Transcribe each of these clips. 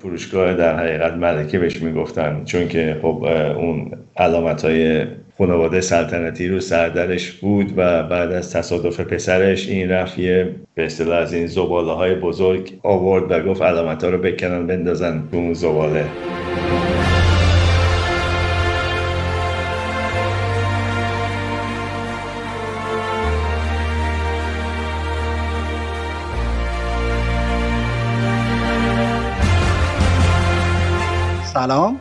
فروشگاه در حقیقت ملکه بهش می‌گفتن چون که خب اون علامت های خانواده سلطنتی رو سردرش بود و بعد از تصادف پسرش این رفت یه به اصطلاح از این زباله های بزرگ آورد و گفت علامت ها رو بکنن بندازن تو اون زباله.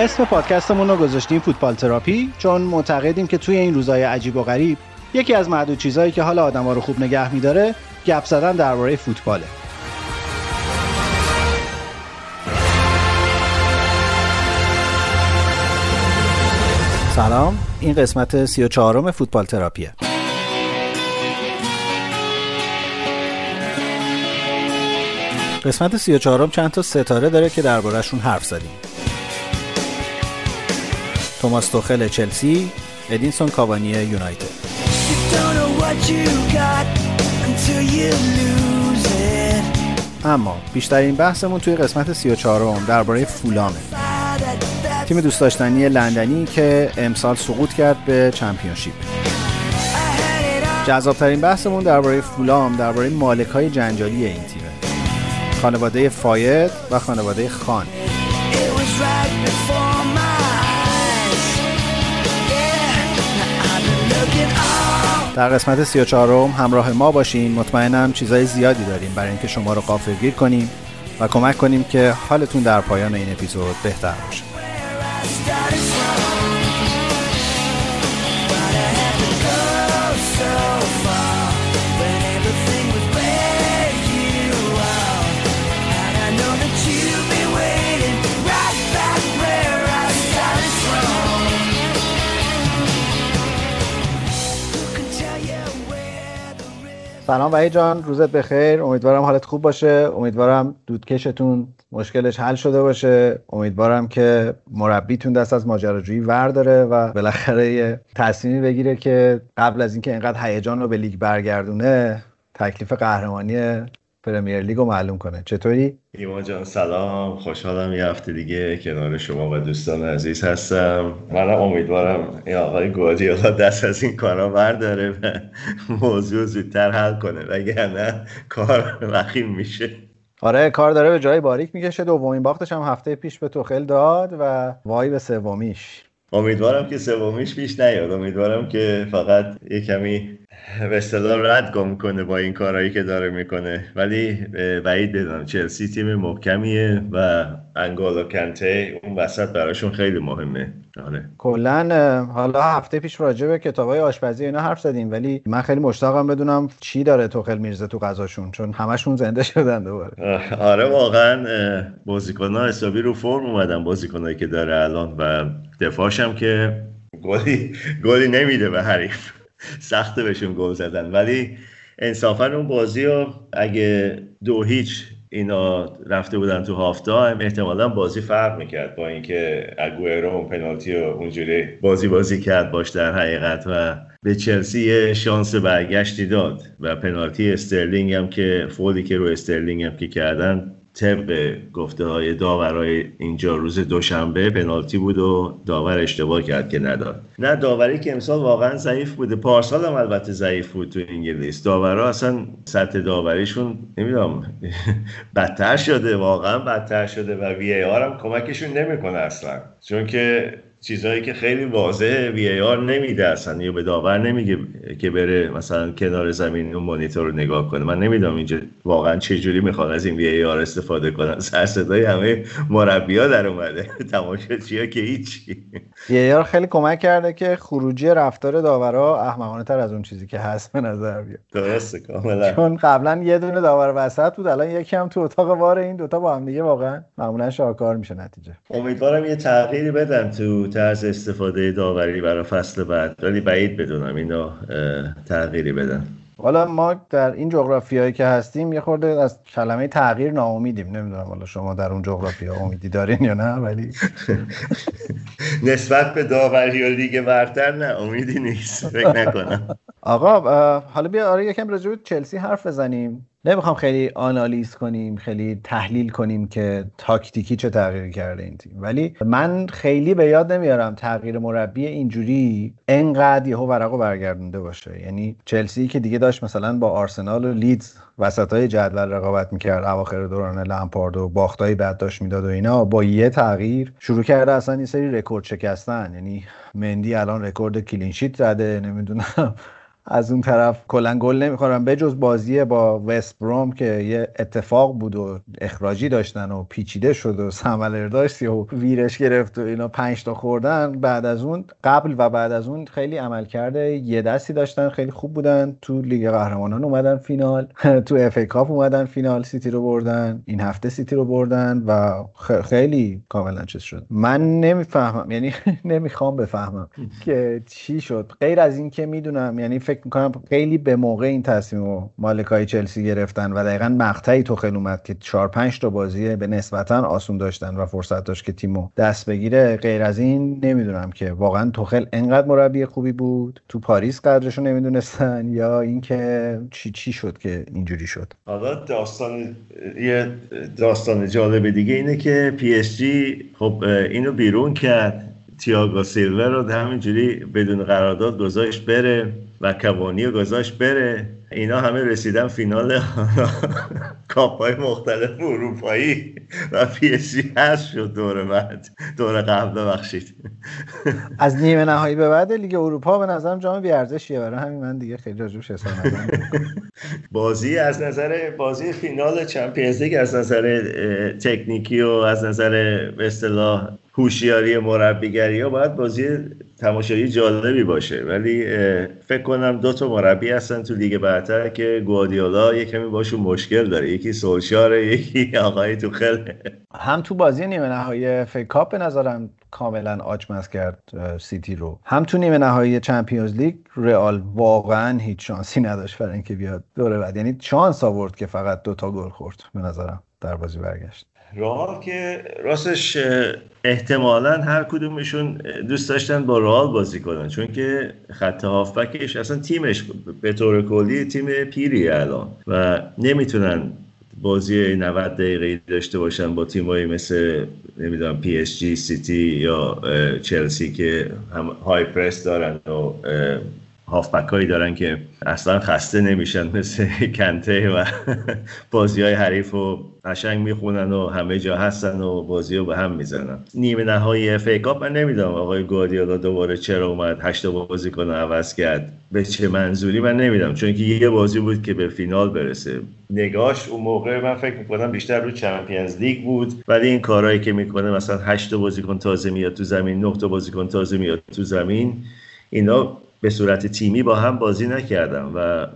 اسم پادکستمون رو گذاشتیم فوتبال تراپی چون معتقدیم که توی این روزهای عجیب و غریب یکی از معدود چیزهایی که حال آدما رو خوب نگه میداره گپ زدن درباره فوتباله. سلام این قسمت 34 فوتبال تراپیه. قسمت 34 چند تا ستاره داره که دربارهشون حرف زدیم. توماس توخل چلسی ادینسون کاوانی یونایتد. اما بیشترین بحثمون توی قسمت 34 م درباره فولامه. تیم دوست داشتنی لندنی که امسال سقوط کرد به چمپیونشیپ. جذابترین بحثمون درباره فولام درباره مالک های جنجالی این تیمه خانواده فاید و خانواده خان. در قسمت 34 همراه ما باشین. مطمئنم چیزای زیادی داریم برای اینکه شما رو قافلگیر کنیم و کمک کنیم که حالتون در پایان این اپیزود بهتر باشه. سلام وحید جان روزت بخیر. امیدوارم حالت خوب باشه. امیدوارم دودکشتون مشکلش حل شده باشه. امیدوارم که مربیتون دست از ماجراجویی ور داره و بالاخره یه تصمیمی بگیره که قبل از اینکه اینقدر هیجان رو به لیگ برگردونه تکلیف قهرمانی پرمیر لیگ رو معلوم کنه. چطوری؟ ایمان جان سلام. خوشحالم یه هفته دیگه کنار شما و دوستان عزیز هستم. منم امیدوارم این آقای گواردیولا دست از این کارا برداره و موضوع زودتر حل کنه. وگرنه کار وخیم میشه. آره کار داره به جای باریک می‌کشه. دومین باختش هم هفته پیش به توخل داد و وای به سومیش. امیدوارم که سومیش پیش نیاد. امیدوارم که فقط یه کمی به اصطلاح رد گم کنه با این کارهایی که داره می‌کنه. ولی بعید بدونم. چلسی تیم محکمیه و انگولو کنته اون وسط براشون خیلی مهمه. آره. کلا حالا هفته پیش راجع به کتابای آشپزی اینا حرف زدیم ولی من خیلی مشتاقم بدونم چی داره توخل میریزه تو غذاشون چون همشون زنده شدن دوباره. آره واقعا بازیکن‌ها حسابی رو فرم اومدن بازیکنایی که داره الان و دفاعش که گلی گلی نمیده به حریف. سخته بهشون گل زدن. ولی انصافا اون بازی رو اگه دو هیچ اینا رفته بودن تو half time احتمالا بازی فرق می‌کرد با اینکه اگوئرو اون پنالتی رو اونجوری بازی بازی کرد باش در حقیقت و به چلسی شانس برگشتی داد و پنالتی استرلینگ هم که فولی که رو استرلینگ هم که کردن طبق گفته های داورای اینجا روز دوشنبه پنالتی بود و داور اشتباه کرد که نداد. نه داوری که امسال واقعا ضعیف بوده. پارسال هم البته ضعیف بود تو انگلیس. داورا اصلا سطح داوریشون نمی‌دونم بدتر شده واقعا بدتر شده و VAR هم کمکشون نمی‌کنه اصلا. چون که چیزهایی که خیلی واضحه وی آر نمیده اصلا یا به داور نمیگه که بره مثلا کنار زمین اون مانیتور رو نگاه کنه. من نمی‌دونم اینجا واقعا چه جوری می‌خوان از این وی آر استفاده کنن. سر صدای همه مربیا در اومده. تماشاچی‌ها که هیچی. وی آر خیلی کمک کرده که خروجی رفتار داورا احمقانه تر از اون چیزی که هست به نظر بیاد. درسته کاملا. چون قبلا یه دونه داور وسط بود الان یکی هم تو اتاق وار این دوتا با هم دیگه واقعا معمولا شاهکار میشه نتیجه. امیدوارم یه تغییری بدن تو طرز استفاده داوری برای فصل بعد. ولی بعید بدونم اینا تغییری بدن. حالا ما در این جغرافیایی که هستیم یه خورده از کلمه تغییر ناامیدیم. نمی‌دونم حالا شما در اون جغرافیا امیدی دارین یا نه ولی نسبت به داوری و لیگ برتر نه امیدی نیست. فکر نکنم. آقا حالا بیا آره یکم راجع چلسی حرف بزنیم. نمی‌خوام خیلی آنالیز کنیم خیلی تحلیل کنیم که تاکتیکی چه تغییری کرده این تیم. ولی من خیلی به یاد نمیارم تغییر مربی اینجوری انقدر یهو ورقو برگردونده باشه. یعنی چلسی که دیگه داشت مثلا با آرسنال و لیدز وسط های جدول رقابت می‌کرد اواخر دوران لمپارد و باختای بد داشت می‌داد و اینا با یه تغییر شروع کرده اصلا این سری رکورد شکستن. یعنی مندی الان رکورد clean sheet زده نمی‌دونم. از اون طرف کلا گل نمی‌خورن. بجز بازی با وست بروم که یه اتفاق بود و اخراجی داشتن و پیچیده شد و سملر داشتی و ویرش گرفت و اینا پنج تا خوردن. بعد از اون قبل و بعد از اون خیلی عمل کرده یه دستی داشتن خیلی خوب بودن. تو لیگ قهرمانان اومدن فینال. تو FA Cup اومدن فینال سیتی رو بردن. این هفته سیتی رو بردن و خیلی کاملا چیز شد. من نمی‌فهمم یعنی نمی‌خوام بفهمم که چی شد. غیر از این که می‌دونم یعنی فکر می‌کنم خیلی به موقع این تصمیم و مالکای چلسی گرفتن و دقیقا مقطعی خیلی اومد که 4 5 تا بازی به نسبتا آسون داشتن و فرصت داشت که تیمو دست بگیره. غیر از این نمی‌دونم که واقعا توخل انقدر مربی خوبی بود تو پاریس قدرشو نمی‌دونستن یا اینکه چی چی شد که اینجوری شد. حالا داستان یه داستان جالب دیگه اینه که پی اس جی خب اینو بیرون کرد. تیاگو سیلوا رو همینجوری بدون قرارداد گذاشت بره و کاوانی رو گذاشت بره. اینا همه رسیدن فینال کاپ های مختلف اروپایی و پی اس جی هست شد دور بعد دور قبل ببخشید. از نیمه نهایی به بعد لیگ اروپا به نظرم جام بیارزشیه برای همین من دیگه خیلی راجبش حساب بازی از نظر بازی فینال Champions League از نظر تکنیکی و از نظر به اصطلاح هوشیاری مربیگری ها باید بازی تماشایی جالبی باشه. ولی فکر کنم دو تا مربی هستن تو لیگ برتر که گواردیولا یه کمی باشون مشکل داره. یکی سولشاره یکی آقای توخل. هم تو بازی نیمه نهایی FA Cup به نظرم کاملا آچمز کرد سیتی رو. هم تو نیمه نهایی Champions League رئال واقعا هیچ شانسی نداشت برای اینکه بیاد دور بعد. یعنی شانس آورد که فقط دوتا گل خورد به نظرم در بازی برگشت. رئال که راستش احتمالا هر کدومشون دوست داشتن با رئال بازی کنن. چون که خط هافبکش اصلا تیمش به طور کلی تیم پیریه الان و نمی‌تونن بازی 90 دقیقه داشته باشن با تیمایی مثل نمی‌دونم پی اس جی سیتی یا چلسی که هم high press دارن و هافبک هایی دارن که اصلا خسته نمیشن مثل کنته و بازی های حریف و قشنگ می‌خونن و همه جا هستن و بازی رو به هم می‌زنن. نیمه نهایی FA Cup من نمی‌دونم آقای گواردیولا دوباره چرا اومد هشت بازیکنو عوض کرد. به چه منظوری من نمی‌دونم چون که یه بازی بود که به فینال برسه. نگاش اون موقع من فکر می‌کنم بیشتر رو Champions League بود ولی این کارهایی که می‌کنه مثلا هشت بازیکن تازه میاد تو زمین نه بازیکن تازه میاد تو زمین اینا به صورت تیمی با هم بازی نکردم و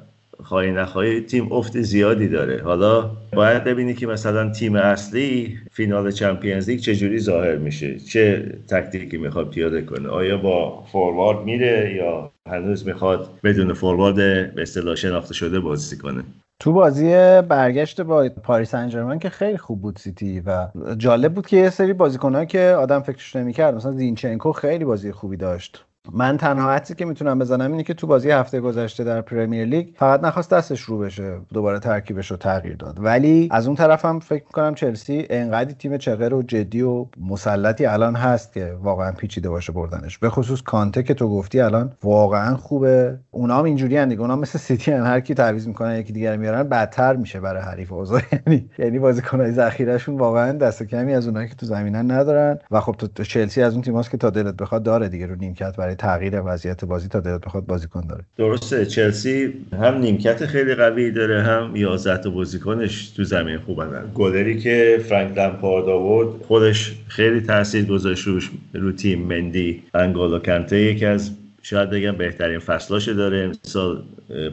خواهی نخواهی تیم افت زیادی داره. حالا باید ببینی که مثلا تیم اصلی فینال Champions League چجوری ظاهر میشه. چه تکتیکی می‌خواد پیاده کنه. آیا با فوروارد میره یا هنوز می‌خواد بدون فوروارد به اصطلاح شناخته شده بازی کنه؟ تو بازی برگشت با پاریس سن ژرمن که خیلی خوب بود سیتی و جالب بود که یه سری بازیکنایی که آدم فکرش نمی‌کرد مثلا زینچنکو خیلی بازی خوبی داشت. من تنها حدسی که می‌تونم بزنم اینه که تو بازی هفته گذشته در پرمیر لیگ فقط نخواست دستش رو بشه دوباره ترکیبش رو تغییر داد. ولی از اون طرفم فکر می‌کنم چلسی انقدر تیم چغر و جدی و مسلطی الان هست که واقعا پیچیده باشه بردنش. به خصوص کانته که تو گفتی الان واقعا خوبه. اونا هم اینجوری دیگه. اونا مثل سیتی هن. هر کی تعویض می‌کنن یکی دیگر میارن بدتر میشه برای حریف اوضاع یعنی یعنی بازیکنای ذخیرهشون واقعا دست کمی از اونایی که تو زمینن ندارن. و خب تو چلسی از اون تیماست که تا دلت بخواد داره دیگه رو نیمکت برای تغییر وضعیت بازی تا دلت بخواد بازیکن داره. درسته. چلسی هم نیمکت خیلی قوی داره هم 11 تا بازیکنش تو زمین خوبن. گلری که فرانک لمپارد آورد خودش خیلی تاثیر گذاشت رو تیم. مندی انگولو کنته یکی از شاید بگم بهترین فصلاش داره. امسال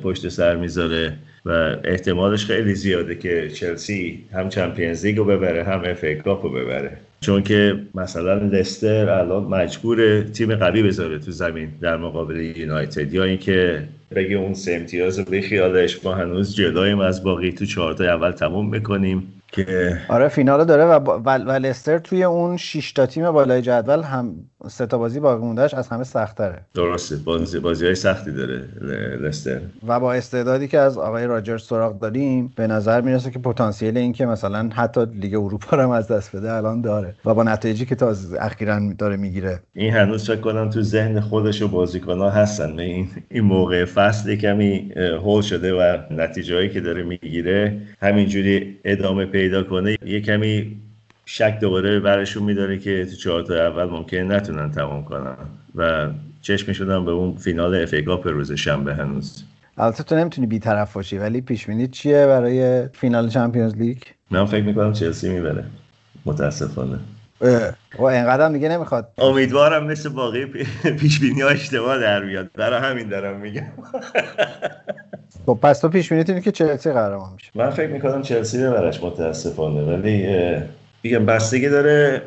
پشت سر می‌ذاره و احتمالش خیلی زیاده که چلسی هم Champions League رو ببره هم FA Cup رو ببره. چون که مثلا لستر الان مجبوره تیم قوی بذاره تو زمین در مقابل یونایتد یا اینکه بگه اون سه امتیاز رو بخیالش ما هنوز جداییم از باقی تو چهارتا اول تموم می‌کنیم که آره فینال داره و, و, و لستر توی اون 6 تا تیم بالای جدول هم سه تا بازی باقی موندهش از همه سختره درسته. بازی بازی های سختی داره لستر. و با استعدادی که از آقای راجرز سراغ داریم به نظر می‌رسه که پتانسیل این که مثلا حتی لیگ اروپا رو هم از دست بده الان داره و با نتایجی که تا اخیرا داره می‌گیره. این هنوز فکر کنم تو ذهن خودش و بازیکن‌ها هستن. این این موقع فصل کمی هول شده و نتیجه که داره می‌گیره همینجوری ادامه پیدا کنه یه کمی شک دوباره برشون میداره که تو چهار تا اول ممکن نتونن تمام کنن. و چشم شدن به اون فینال اف ای روز شنبه هنوز. البته تو نمی‌تونی بیطرف باشی ولی پیش چیه برای فینال چمپیونز لیگ؟ من فکر می‌کنم چلسی می‌بره. متاسفانه. و اینقدر دیگه نمی‌خواد. امیدوارم مثل باقی پیش بینی ها اشتباه در بیاد. برای همین دارم میگم. خب پس تو پیش بینی که چلسی قهرمان میشه. من فکر می‌کنم چلسی ببرش متاسفانه. ولی میگم بستگی داره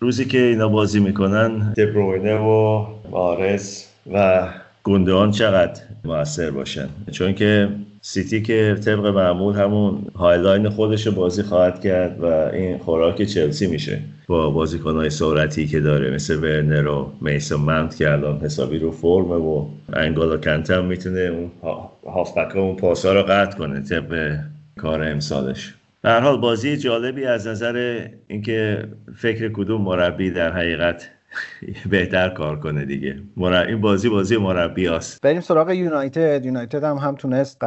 روزی که اینا بازی می‌کنن دبروینه و محرز و گوندوغان چقدر موثر باشن؟ چون که سیتی که طبق معمول همون high line خودش بازی خواهد کرد و این خوراک چلسی میشه. با بازیکنهای سرعتی که داره مثل ورنر و میسون مانت که الان حسابی رو فرمه و انگولو کانته هم می‌تونه اون هافبک اون پاسا رو قطع کنه طبق کار امسالش. در حال بازی جالبی از نظر اینکه فکر کدوم مربی در حقیقت بهتر کار کنه دیگه. این بازی بازی مربی است بریم سراغ یونایتد. یونایتد هم هم تونست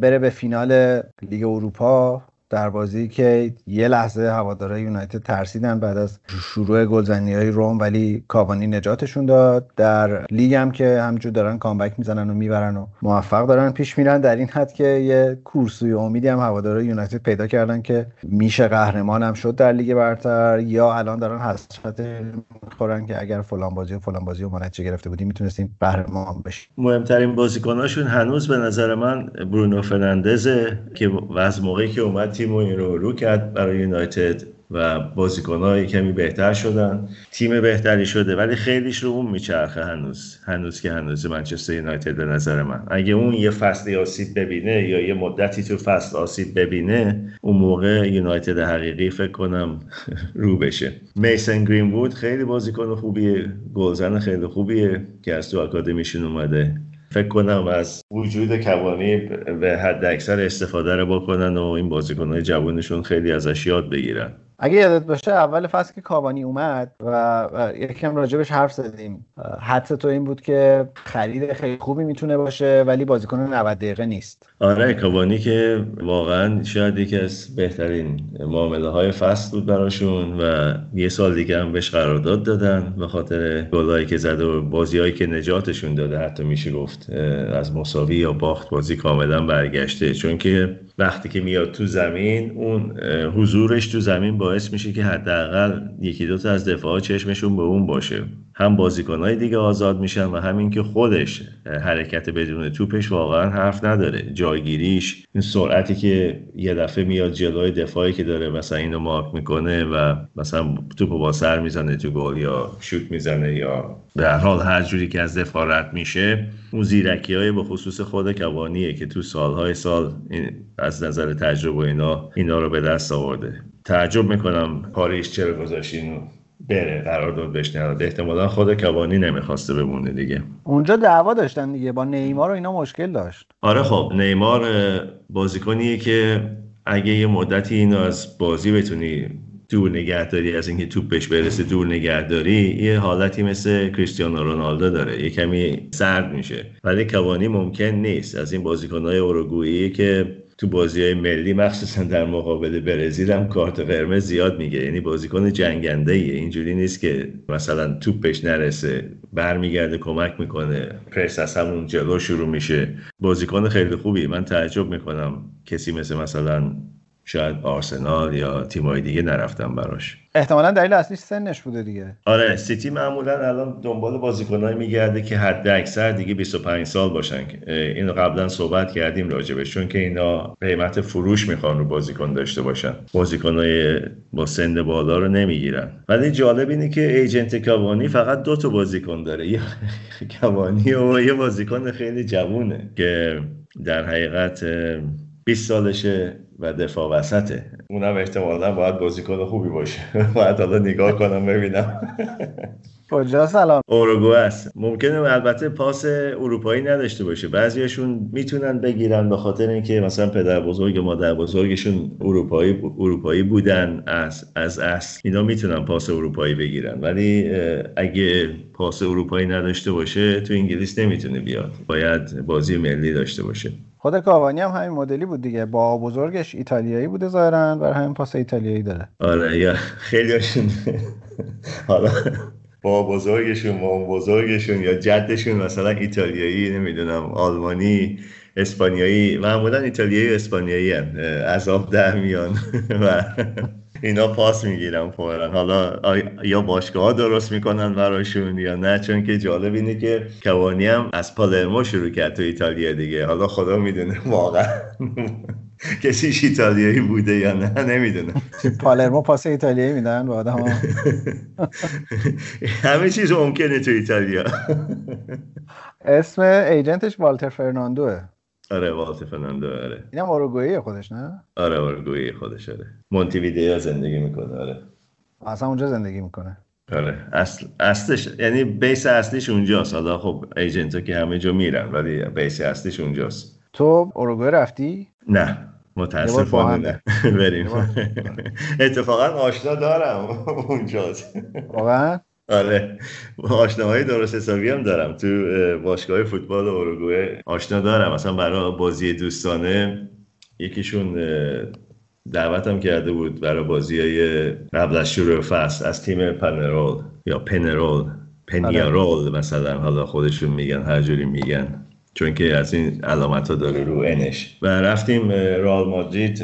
بره به فینال لیگ اروپا. در بازی که یه لحظه هوادارهای یونایتد ترسیدن بعد از شروع گلزنی های روم ولی کاوانی نجاتشون داد. در لیگ هم که همینجور دارن comeback می‌زنن و می‌برن و موفق دارن پیش میرن. در این حد که یه کورسوی امیدی هم هوادارهای یونایتد پیدا کردن که میشه قهرمان هم شد در لیگ برتر. یا الان دارن حسرت می‌خورن که اگر فلان بازی و فلان بازی و نتیجه گرفته بودیم می‌تونستیم قهرمان بشیم. مهمترین بازیکناشون هنوز به نظر من برونو فرناندزه که از موقعی که اومد تیم این رو رو کرد برای یونایتد و بازیکنهای کمی بهتر شدن. تیم بهتری شده ولی خیلیش رو اون میچرخه هنوز. هنوز که هنوز منچستر یونایتد به نظر من. اگه اون یه فصل آسیب ببینه یا یه مدتی تو فصل آسیب ببینه اون موقع یونایتد حقیقی فکر کنم رو بشه. میسن گرین وود خیلی بازیکن خوبیه گلزن خیلی خوبیه که از تو اکادمیشون اومده. فکر کنم از وجود کوانی به حد اکثر استفاده رو بکنن و این بازیکنهای جوانشون خیلی ازش یاد بگیرن. اگه یادت باشه اول فصل که کاوانی اومد و یکم راجبش حرف زدیم. حتی تو این بود که خرید خیلی خوبی می‌تونه باشه ولی بازیکن 90 دقیقه نیست. آره کاوانی که واقعا شاید یکی از بهترین معامله های فصل بود براشون و یه سال دیگه هم بهش قرارداد دادن به خاطر گلایی که زده و بازیهایی که نجاتشون داده حتی میشه گفت از مساوی یا باخت بازی کاملا برگشته. چون که وقتی که میاد تو زمین اون حضورش تو زمین باعث میشه که حداقل یکی دو تا از دفاع چشمشون به اون باشه. هم بازیکنهای دیگه آزاد میشن و همین که خودش حرکت بدون توپش واقعا حرف نداره. جایگیریش این سرعتی که یه دفعه میاد جلوی دفاعی که داره مثلا اینو مارک می‌کنه و مثلا توپو با سر می‌زنه تو گل یا شوت می‌زنه یا در حال هر جوری که از دفاع رد میشه اون زیرکی های به خصوص خود کوانیه که تو سالهای سال از نظر تجربه اینا اینا رو به دست آورده. تعجب می‌کنم پاریش چرا گذاشت بره قرارداد بشنه احتمالا خود کوانی نمی‌خواسته بمونه دیگه. اونجا دعوا داشتن دیگه با نیمار و اینا مشکل داشت. آره خب نیمار بازیکنیه که اگه یه مدتی اینو از بازی بتونی دور نگهداری از اینکه توپ بهش برسه دور نگهداری یه حالتی مثل کریستیانو رونالدو داره. یه کمی سرد میشه. ولی کوانی ممکن نیست. از این بازیکنهای اوروگویی که تو بازی های ملی مخصوصا در مقابل برزیل هم کارت قرمز زیاد میگه یعنی بازیکن جنگنده ایه اینجوری نیست که مثلا توپ بهش نرسه برمیگرده کمک می‌کنه پرس از همون جلو شروع میشه. بازیکن خیلی خوبی من تعجب می‌کنم کسی مثل مثلا شاید آرسنال یا تیمای دیگه نرفتن براش. احتمالا دلیل اصلیش سنش بوده دیگه. آره سیتی معمولا الان دنبال بازیکنایی میگرده که حد اکثر دیگه 25 سال باشن. اینو قبلا صحبت کردیم راجبش چون که اینا قیمت فروش می‌خوان رو بازیکن داشته باشن. بازیکنای با سن بالا رو نمی‌گیرن. ولی جالب اینه که ایجنت کوانی فقط دو تا بازیکن داره. یه کوانی و یه بازیکن خیلی جوونه که در حقیقت 20 سالشه و دفاع وسطه. اونم احتمالا باید بازیکن خوبی باشه. باید حالا نگاه کنم ببینم. کجا سلام؟ اوروگو است. ممکنه البته پاس اروپایی نداشته باشه. بعضیشون می‌تونن بگیرن به خاطر اینکه مثلا پدر بزرگ مادر بزرگشون اروپایی اروپایی بودن. از از اصل. اینا می‌تونن پاس اروپایی بگیرن. ولی اگه پاس اروپایی نداشته باشه تو انگلیس نمی‌تونه بیاد. باید بازی ملی داشته باشه. خود کاوانی هم همین مدلی بود دیگه. با بزرگش ایتالیایی بوده ظاهرا بر همین پاس ایتالیایی داره. آره یا خیلی هاشون حالا با بزرگشون با بزرگشون یا جدشون مثلا ایتالیایی نمی‌دونم آلمانی اسپانیایی معمولا ایتالیایی و اسپانیایی از آب در میان. و اینا پاس می‌گیرن فورا. حالا یا باشگاه ها درست می‌کنن براشون یا نه چون که جالب اینه که کوانی هم از پالرمو شروع کرد تو ایتالیا دیگه. حالا خدا می‌دونه واقعا کسیش ایتالیایی بوده یا نه نمی‌دونه. پالرمو پاس ایتالیایی میدن با آدم همه چیز ممکنه تو ایتالیا. اسم ایجنتش والتر فرناندوه. آره والتر فرناندو آره. اینم اوروگوئه خودش نه؟ آره اوروگوئه خودش آره. مونتیویدئو زندگی می‌کنه آره. اصلا اونجا زندگی می‌کنه. آره. اصل اصلش یعنی بیس اصلیش اونجاست. حالا خب ایجنت که همه جا میرن ولی بیس اصلیش اونجاست. تو اوروگوئه رفتی؟ نه. متاسفانه نه. بریم. اتفاقا آشنا دارم. اونجاست. واقعا؟ آره. آشناهای درست حسابی هم دارم. تو باشگاه فوتبال اوروگوئه آشنا دارم. مثلا برای بازی دوستانه یکیشون دعوتم کرده بود برای بازی های قبل از شروع فصل از تیم پنرول یا پنرول پنیارول مثلا. حالا خودشون میگن هر جوری میگن. چون که از این علامت ها داره رو انش. و رفتیم رال مادرید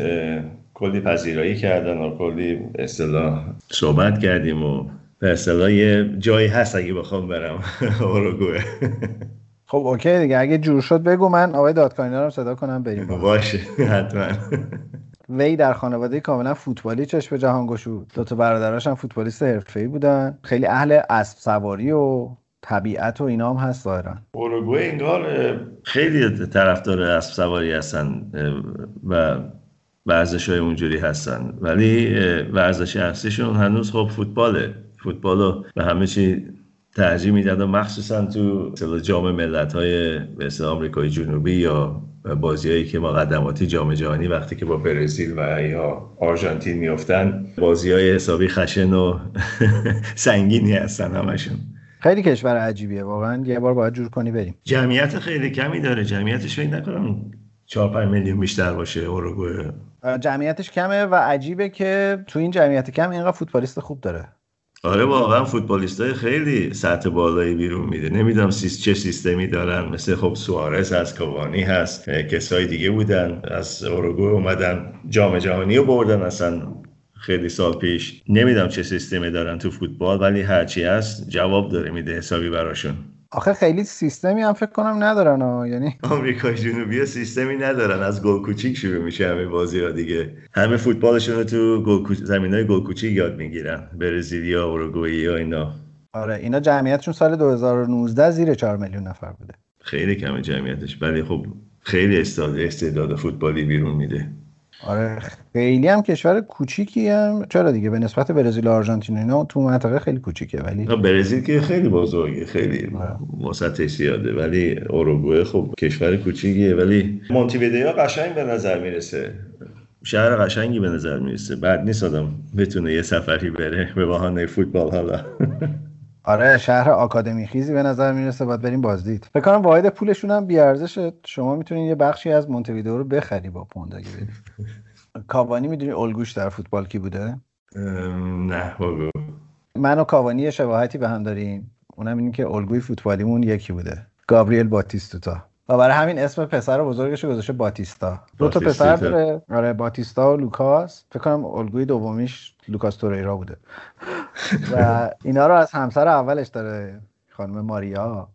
کلی پذیرایی کردن و کلی اصطلاح صحبت کردیم و به اصطلاح یه جایی هست اگه بخوام برم. اوروگوه خب اوکی دیگه. اگه جور شد بگو. من آقای دادکانینا رو صدا کنم بریم باشه حتما. وی در خانواده کاملا فوتبالی چشم جهان گشود. دو تا برادراش هم فوتبالیست حرفه‌ای بودن. خیلی اهل اسب سواری و طبیعت و اینا هم هست ظاهرا. اوروگوئه انگار خیلی طرفدار اسب سواری هستن و ورزش های اونجوری هستن. ولی ورزش اصلیشون هنوز خب فوتباله. فوتبال رو به همه چی ترجیح میدن و مخصوصا تو جام ملت های مثل آمریکای جنوبی یا بازی هایی که مقدماتی جام جهانی وقتی که با برزیل و یا آرژانتین میفتن بازی های حسابی خشن و سنگینی هستن همشون. خیلی کشور عجیبیه واقعا یه بار باید جور کنی بریم. جمعیت خیلی کمی داره. جمعیتش فکر نکنم 4 5 میلیون بیشتر باشه اوروگوئه جمعیتش کمه و عجیبه که تو این جمعیت کم اینقدر فوتبالیست خوب داره. آره واقعا فوتبالیست های خیلی سطح بالایی بیرون میده. نمی‌دونم سیست چه سیستمی دارن. مثل خب سوارز هست کوانی هست کسای دیگه بودن. از اوروگو اومدن جام جهانی رو بردن اصلا خیلی سال پیش. نمی‌دونم چه سیستمی دارن تو فوتبال ولی هرچی هست جواب داره میده حسابی براشون. آخه خیلی سیستمی هم فکر کنم ندارن ها یعنی آمریکای جنوبی سیستمی ندارن. از گل کوچیک شروع میشه همه بازی ها دیگه. همه فوتبالشون رو تو گل زمین های گل کوچیک یاد می‌گیرن. برزیلیا اوروگوئه اینا. آره اینا جمعیتشون سال 2019 زیر 4 میلیون نفر بوده. خیلی کمه جمعیتش. ولی خب خیلی استعداد استعداد فوتبالی بیرون میده. آره خیلی هم کشور کوچیکی هم. چرا دیگه؟ به نسبت برزیل و آرژانتین اینا تو منطقه خیلی کوچیکه ولی برزیل که خیلی بزرگه خیلی وسطش زیاده ولی اوروگوئه خب کشور کوچیکیه ولی مونتیویدئو قشنگ به نظر می‌رسه. شهر قشنگی به نظر می‌رسه. بعد نیست آدم بتونه یه سفری بره به بهانه فوتبال حالا. آره شهر آکادمی خیزی به نظر می‌رسه باید بریم بازدید. فکر کنم واحد پولشون هم بیارزشه. شما می‌تونین یه بخشی از مونتویدئو رو بخری با پوند اگه کاوانی می‌دونی الگوش در فوتبال کی بوده؟ نه بگو من و کاوانی شباهتی به هم داریم. اونم این که الگوی فوتبالیمون یکی بوده. گابریل باتیستوتا. و برای همین اسم پسر بزرگش رو گذاشته باتیستا. دو تا پسر داره. آره باتیستا و لوکاس. فکر کنم الگوی دومیش لوکاس توریرا بوده. و اینا رو از همسر اولش داره خانم ماریا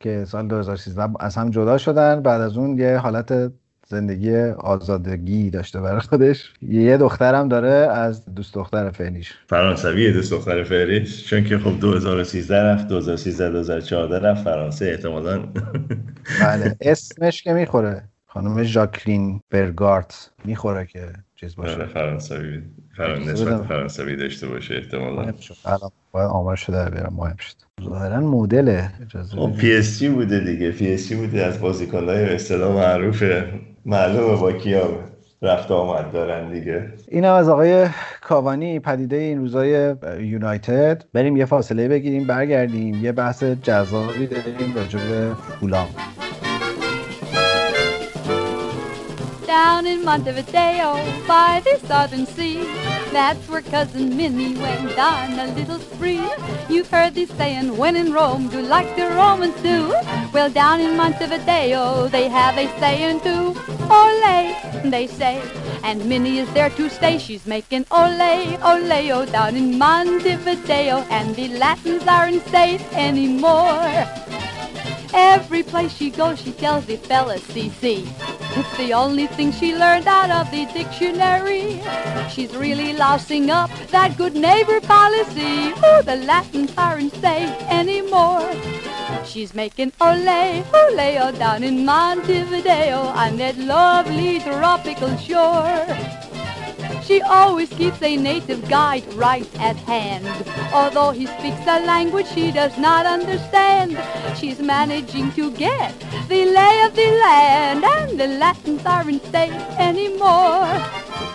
که سال 2013 از هم جدا شدن. بعد از اون یه حالت زندگی آزادگی داشته برای خودش. یه دخترم داره از دوست دختر فعلیش. فرانسوی دوست دختر فعلیش. چون که خب 2013 رفت 2013 2014 رفت. فرانسه احتمالا. بله اسمش که می‌خوره. خانم ژاکلین برگارت می‌خوره که چیز باشه. آره، فرانسوی. فران نسبت فرانسوی داشته باشه احتمالا. الان باید آمار شده بیارم. مهم شد. ظاهرا مدله. خب PSG بوده دیگه. PSG بوده از بازیکن‌های به اصطلاح معروفه. معلومه با کیا رفت آمد دارن دیگه. این هم از آقای کاوانی پدیده این روزای یونایتد. بریم یه فاصله بگیریم برگردیم. یه بحث جذابی داریم راجع به فولام Down in Montevideo by the southern sea That's where cousin Minnie went on a little spree. You've heard the saying, when in Rome, do like the Romans do. Well, down in Montevideo, they have a saying too. Ole, they say. And Minnie is there to stay. She's making ole, ole, oh, down in Montevideo. And the Latins aren't safe anymore. Every place she goes, she tells the fellas CC. It's the only thing she learned out of the dictionary. She's really lousing up that good neighbor policy. Oh, the Latin aren't anymore. She's making ole, ole, oh, down in Montevideo on that lovely tropical shore. She always keeps a native guide right at hand. Although he speaks a language she does not understand, she's managing to get the lay of the land, and the Latins aren't safe anymore.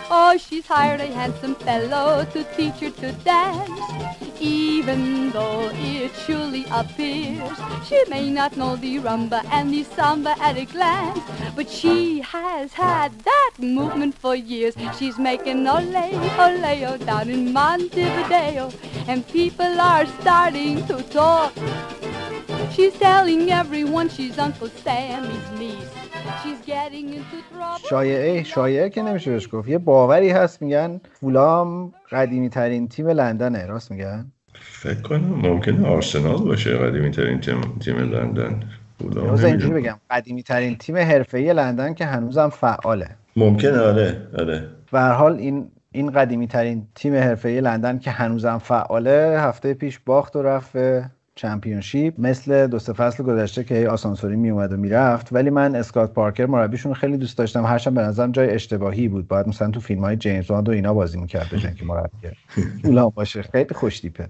Oh, she's hired a handsome fellow to teach her to dance. Even though it surely appears she may not know the rumba and the samba at a glance, but she has had that movement for years. She's making ole, ole, down in Montevideo, and people are starting to talk. She's telling everyone she's Uncle Sammy's niece. شایعه شایعه که نمیشه بهش گفت. یه باوری هست میگن فولام قدیمی ترین تیم لندنه. راست میگن؟ فکر کنم ممکنه آرسنال باشه قدیمی ترین تیم, تیم لندن. اینجوری بگم. قدیمی ترین تیم حرفه‌ای لندن که هنوزم فعاله. ممکنه آره آره. به حال این این قدیمی ترین تیم حرفه‌ای لندن که هنوزم فعاله هفته پیش باخت و رفت چمپیونشیپ. مثل دو سه فصل گذشته که آسانسوری می اومد و می‌رفت. ولی من اسکات پارکر مربیشون خیلی دوست داشتم. هرچند به نظرم جای اشتباهی بود. باید مثلا تو فیلم های جیمز و اینا بازی می‌کرد بجن که مربی. باشه. خیلی خوش تیپه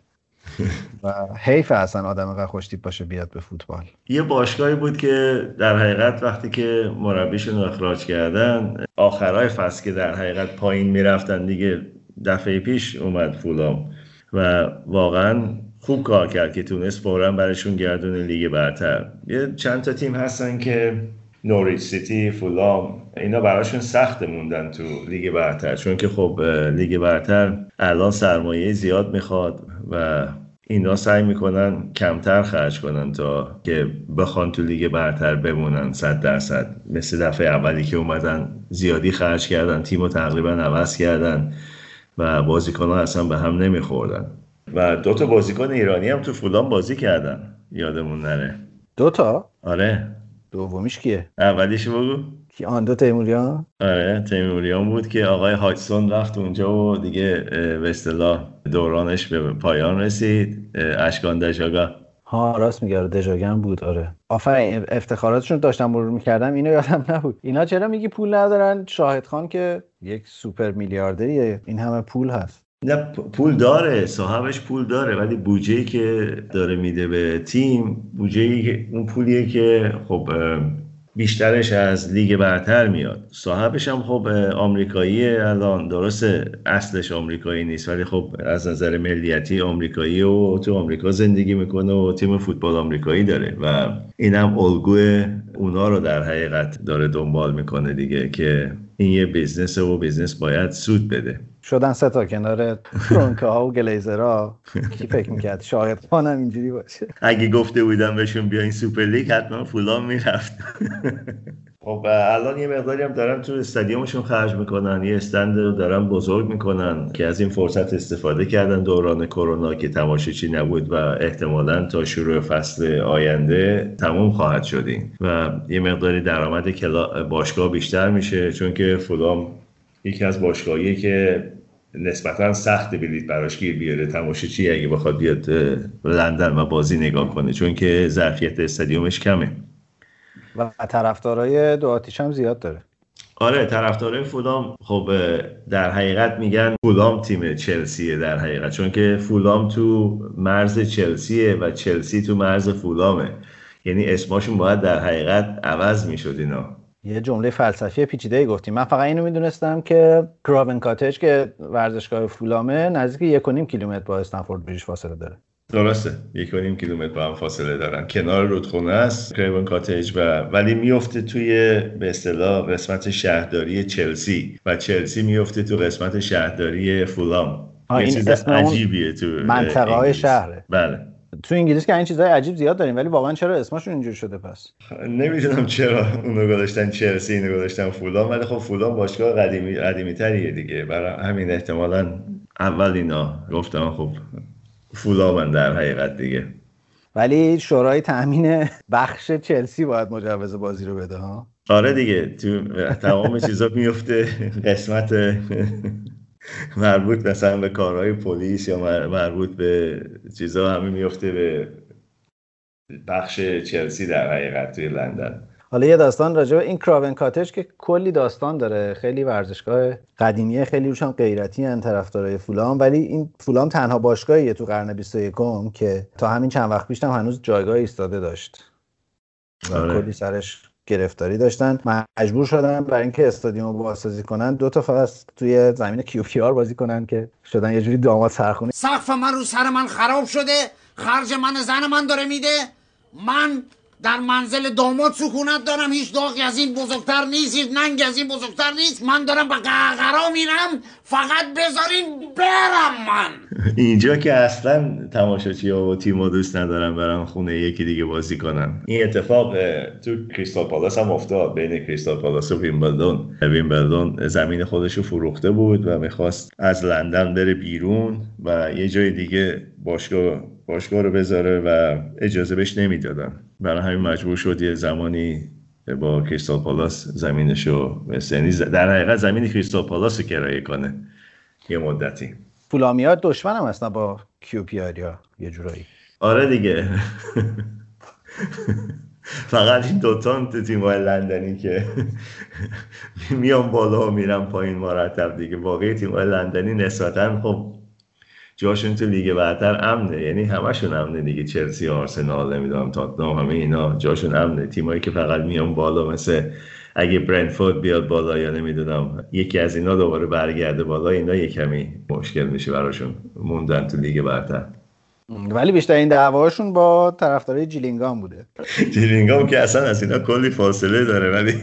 و حیف اصلا آدم اینقدر خوش تیپ باشه بیاد به فوتبال. یه باشگاهی بود که در حقیقت وقتی که مربیشون اخراج کردن آخرای فصل که در حقیقت پایین می‌رفتن دیگه دفعه پیش اومد فولام. و واقعا خوب کار کرد که تونست فورا برشون گردون لیگ برتر. یه چند تا تیم هستن که نوریچ سیتی فولام اینا براشون سخت موندن تو لیگ برتر. چون که خب لیگ برتر الان سرمایه زیاد می‌خواد و اینا سعی می‌کنن کمتر خرج کنن تا که بخوان تو لیگ برتر بمونن صد درصد. مثل دفعه اولی که اومدن زیادی خرج کردن تیم رو تقریبا عوض کردن و بازیکن ها اصلا به هم نمیخوردن. و دو تا بازیکن ایرانی هم تو فولان بازی کردن. یادمون نره. دو تا؟ آره. دومیش کیه؟ اولیش بگو. کی؟ آن دو تیموریان؟ آره تیموریان بود که آقای هایتسون رفت اونجا و دیگه به اصطلاح دورانش به پایان رسید. اشکان دژاگا. ها راست میگه آره، دژاگن بود آره. آفرین افتخاراتشون داشتم مرور می‌کردم اینو یادم نبود. اینا چرا میگی پول ندارن؟ شاهد خان که یک سوپر میلیاردریه. این همه پول هست. نه پول داره صاحبش پول داره ولی بودجه که داره میده به تیم بودجه اون پولیه که خب بیشترش از لیگ برتر میاد. صاحبش هم خب آمریکایی الان درسته اصلش آمریکایی نیست ولی خب از نظر ملیتی آمریکایی و تو آمریکا زندگی می‌کنه و تیم فوتبال آمریکایی داره و اینم الگوی اونا رو در حقیقت داره دنبال می‌کنه دیگه که این یه business و business باید سود بده. شدن سه تا کنار کرونکه ها و گلیزرها. کی فکر می‌کرد شاهد خان اینجوری باشه؟ اگه گفته بودم بهشون بیاین سوپر لیگ حتما فولان می‌رفت. خب الان یه مقداری هم دارن تو استادیومشون خرج می‌کنن یه استند رو دارن بزرگ می‌کنن که از این فرصت استفاده کردن دوران کرونا که تماشاچی نبود و احتمالا تا شروع فصل آینده تموم خواهد شدیم و یه مقداری درآمد باشگاه بیشتر میشه چون که فولام یکی از باشگاهی که نسبتا سخت بلیط براش گیر بیاره تماشاچی اگه بخواد بیاد لندن و بازی نگاه کنه چون که ظرفیت استادیومش کمه. و طرفدارای دو آتیش هم زیاد داره. آره طرفدارای فولام خب در حقیقت میگن فولام تیم چلسیه در حقیقت چون که فولام تو مرز چلسیه و چلسی تو مرز فولامه. یعنی اسمشون باید در حقیقت عوض می‌شد اینا. یه جمله فلسفی پیچیده گفتیم من فقط اینو می‌دونستم که کراون کاتج که ورزشگاه فولامه نزدیک یک و نیم کیلومتر با استنفورد بریج فاصله داره. درسته. یک و نیم کیلومتر با هم فاصله دارن. کنار رودخونه است کراون کاتج و ولی میفته توی به اصطلاح قسمت شهرداری چلسی و چلسی میفته تو قسمت شهرداری فولام. این چیز عجیبیه تو منطقه های شهره. بله. تو انگلیس که این چیزای عجیب زیاد داریم ولی واقعا چرا اسمشون اینجوری شده پس؟ نمی‌دونم چرا اونو گذاشتن چلسی اینو گذاشتن فولان ولی خب فولان باشگاه قدیمی قدیمی تریه دیگه. برای همین احتمالا اول اینا گفتم خب فولان در حقیقت دیگه. ولی شورای تامین بخش چلسی باید مجوز بازی رو بده ها؟ آره دیگه تو تمام چیزا میفته قسمت مربوط مثلا به کارهای پلیس یا مربوط به چیزا همه میفته به بخش چلسی در حقیقت توی لندن حالا یه داستان راجع به این کراون کاتج که کلی داستان داره خیلی ورزشگاه قدیمیه خیلی روش هم غیرتی ان طرفدارای فولام ولی این فولام تنها باشگاهیه تو قرن 21 که تا همین چند وقت پیش هم هنوز جایگاه ایستاده داشت آره. کلی سرش گرفتاری داشتن. مجبور شدن برای اینکه استادیوم رو بازسازی کنن. دو تا فصل توی زمین QPR بازی کنن که شدن یه جوری داماد سرخونه سقف من رو سر من خراب شده. خرج من زن من داره میده. من در منزل داماد سکونت دارم. هیچ داغی از این بزرگتر نیست هیچ ننگ از این بزرگتر نیست. من دارم به قهقرا میرم. فقط بذارین برم من. اینجا که اصلا تماشاچی ها و تیم دوست ندارم برم خونه یکی دیگه بازی کنم. این اتفاق تو کریستال پالاس هم افتاد. بین کریستال پالاس و ویمبلدون. ویمبلدون زمین خودش رو فروخته بود و می‌خواست از لندن بره بیرون و یه جای دیگه باشگاه باشگاه رو بذاره و اجازه بهش نمی‌دادن. برای همین مجبور شد یه زمانی با کریستال پالاس زمینش رو یعنی در حقیقت زمین کریستال پالاس رو کرایه کنه یه مدتی. فولامیا دشمن هم هستن با QPR یا یه جورایی. آره دیگه. فقط این دوتا تو تیم های لندنی که میان بالا و میرن پایین مرتب دیگه. واقعی تیم های لندنی نسبتا خب جاشون تو لیگ برتر امنه. یعنی همشون امنه دیگه. چلسی آرسنال نمی‌دونم تاتنام همه اینا جاشون امنه. تیمایی که فقط میان بالا مثل اگه برندفورد بیاد بالا یا نمی‌دونم یکی از اینا دوباره برگرده بالا اینا یه کمی مشکل میشه براشون موندن تو لیگ برتر. ولی بیشتر این دعواشون با طرفدارای جیلینگام بوده. جیلینگام که اصلا از اینا کلی فاصله داره ولی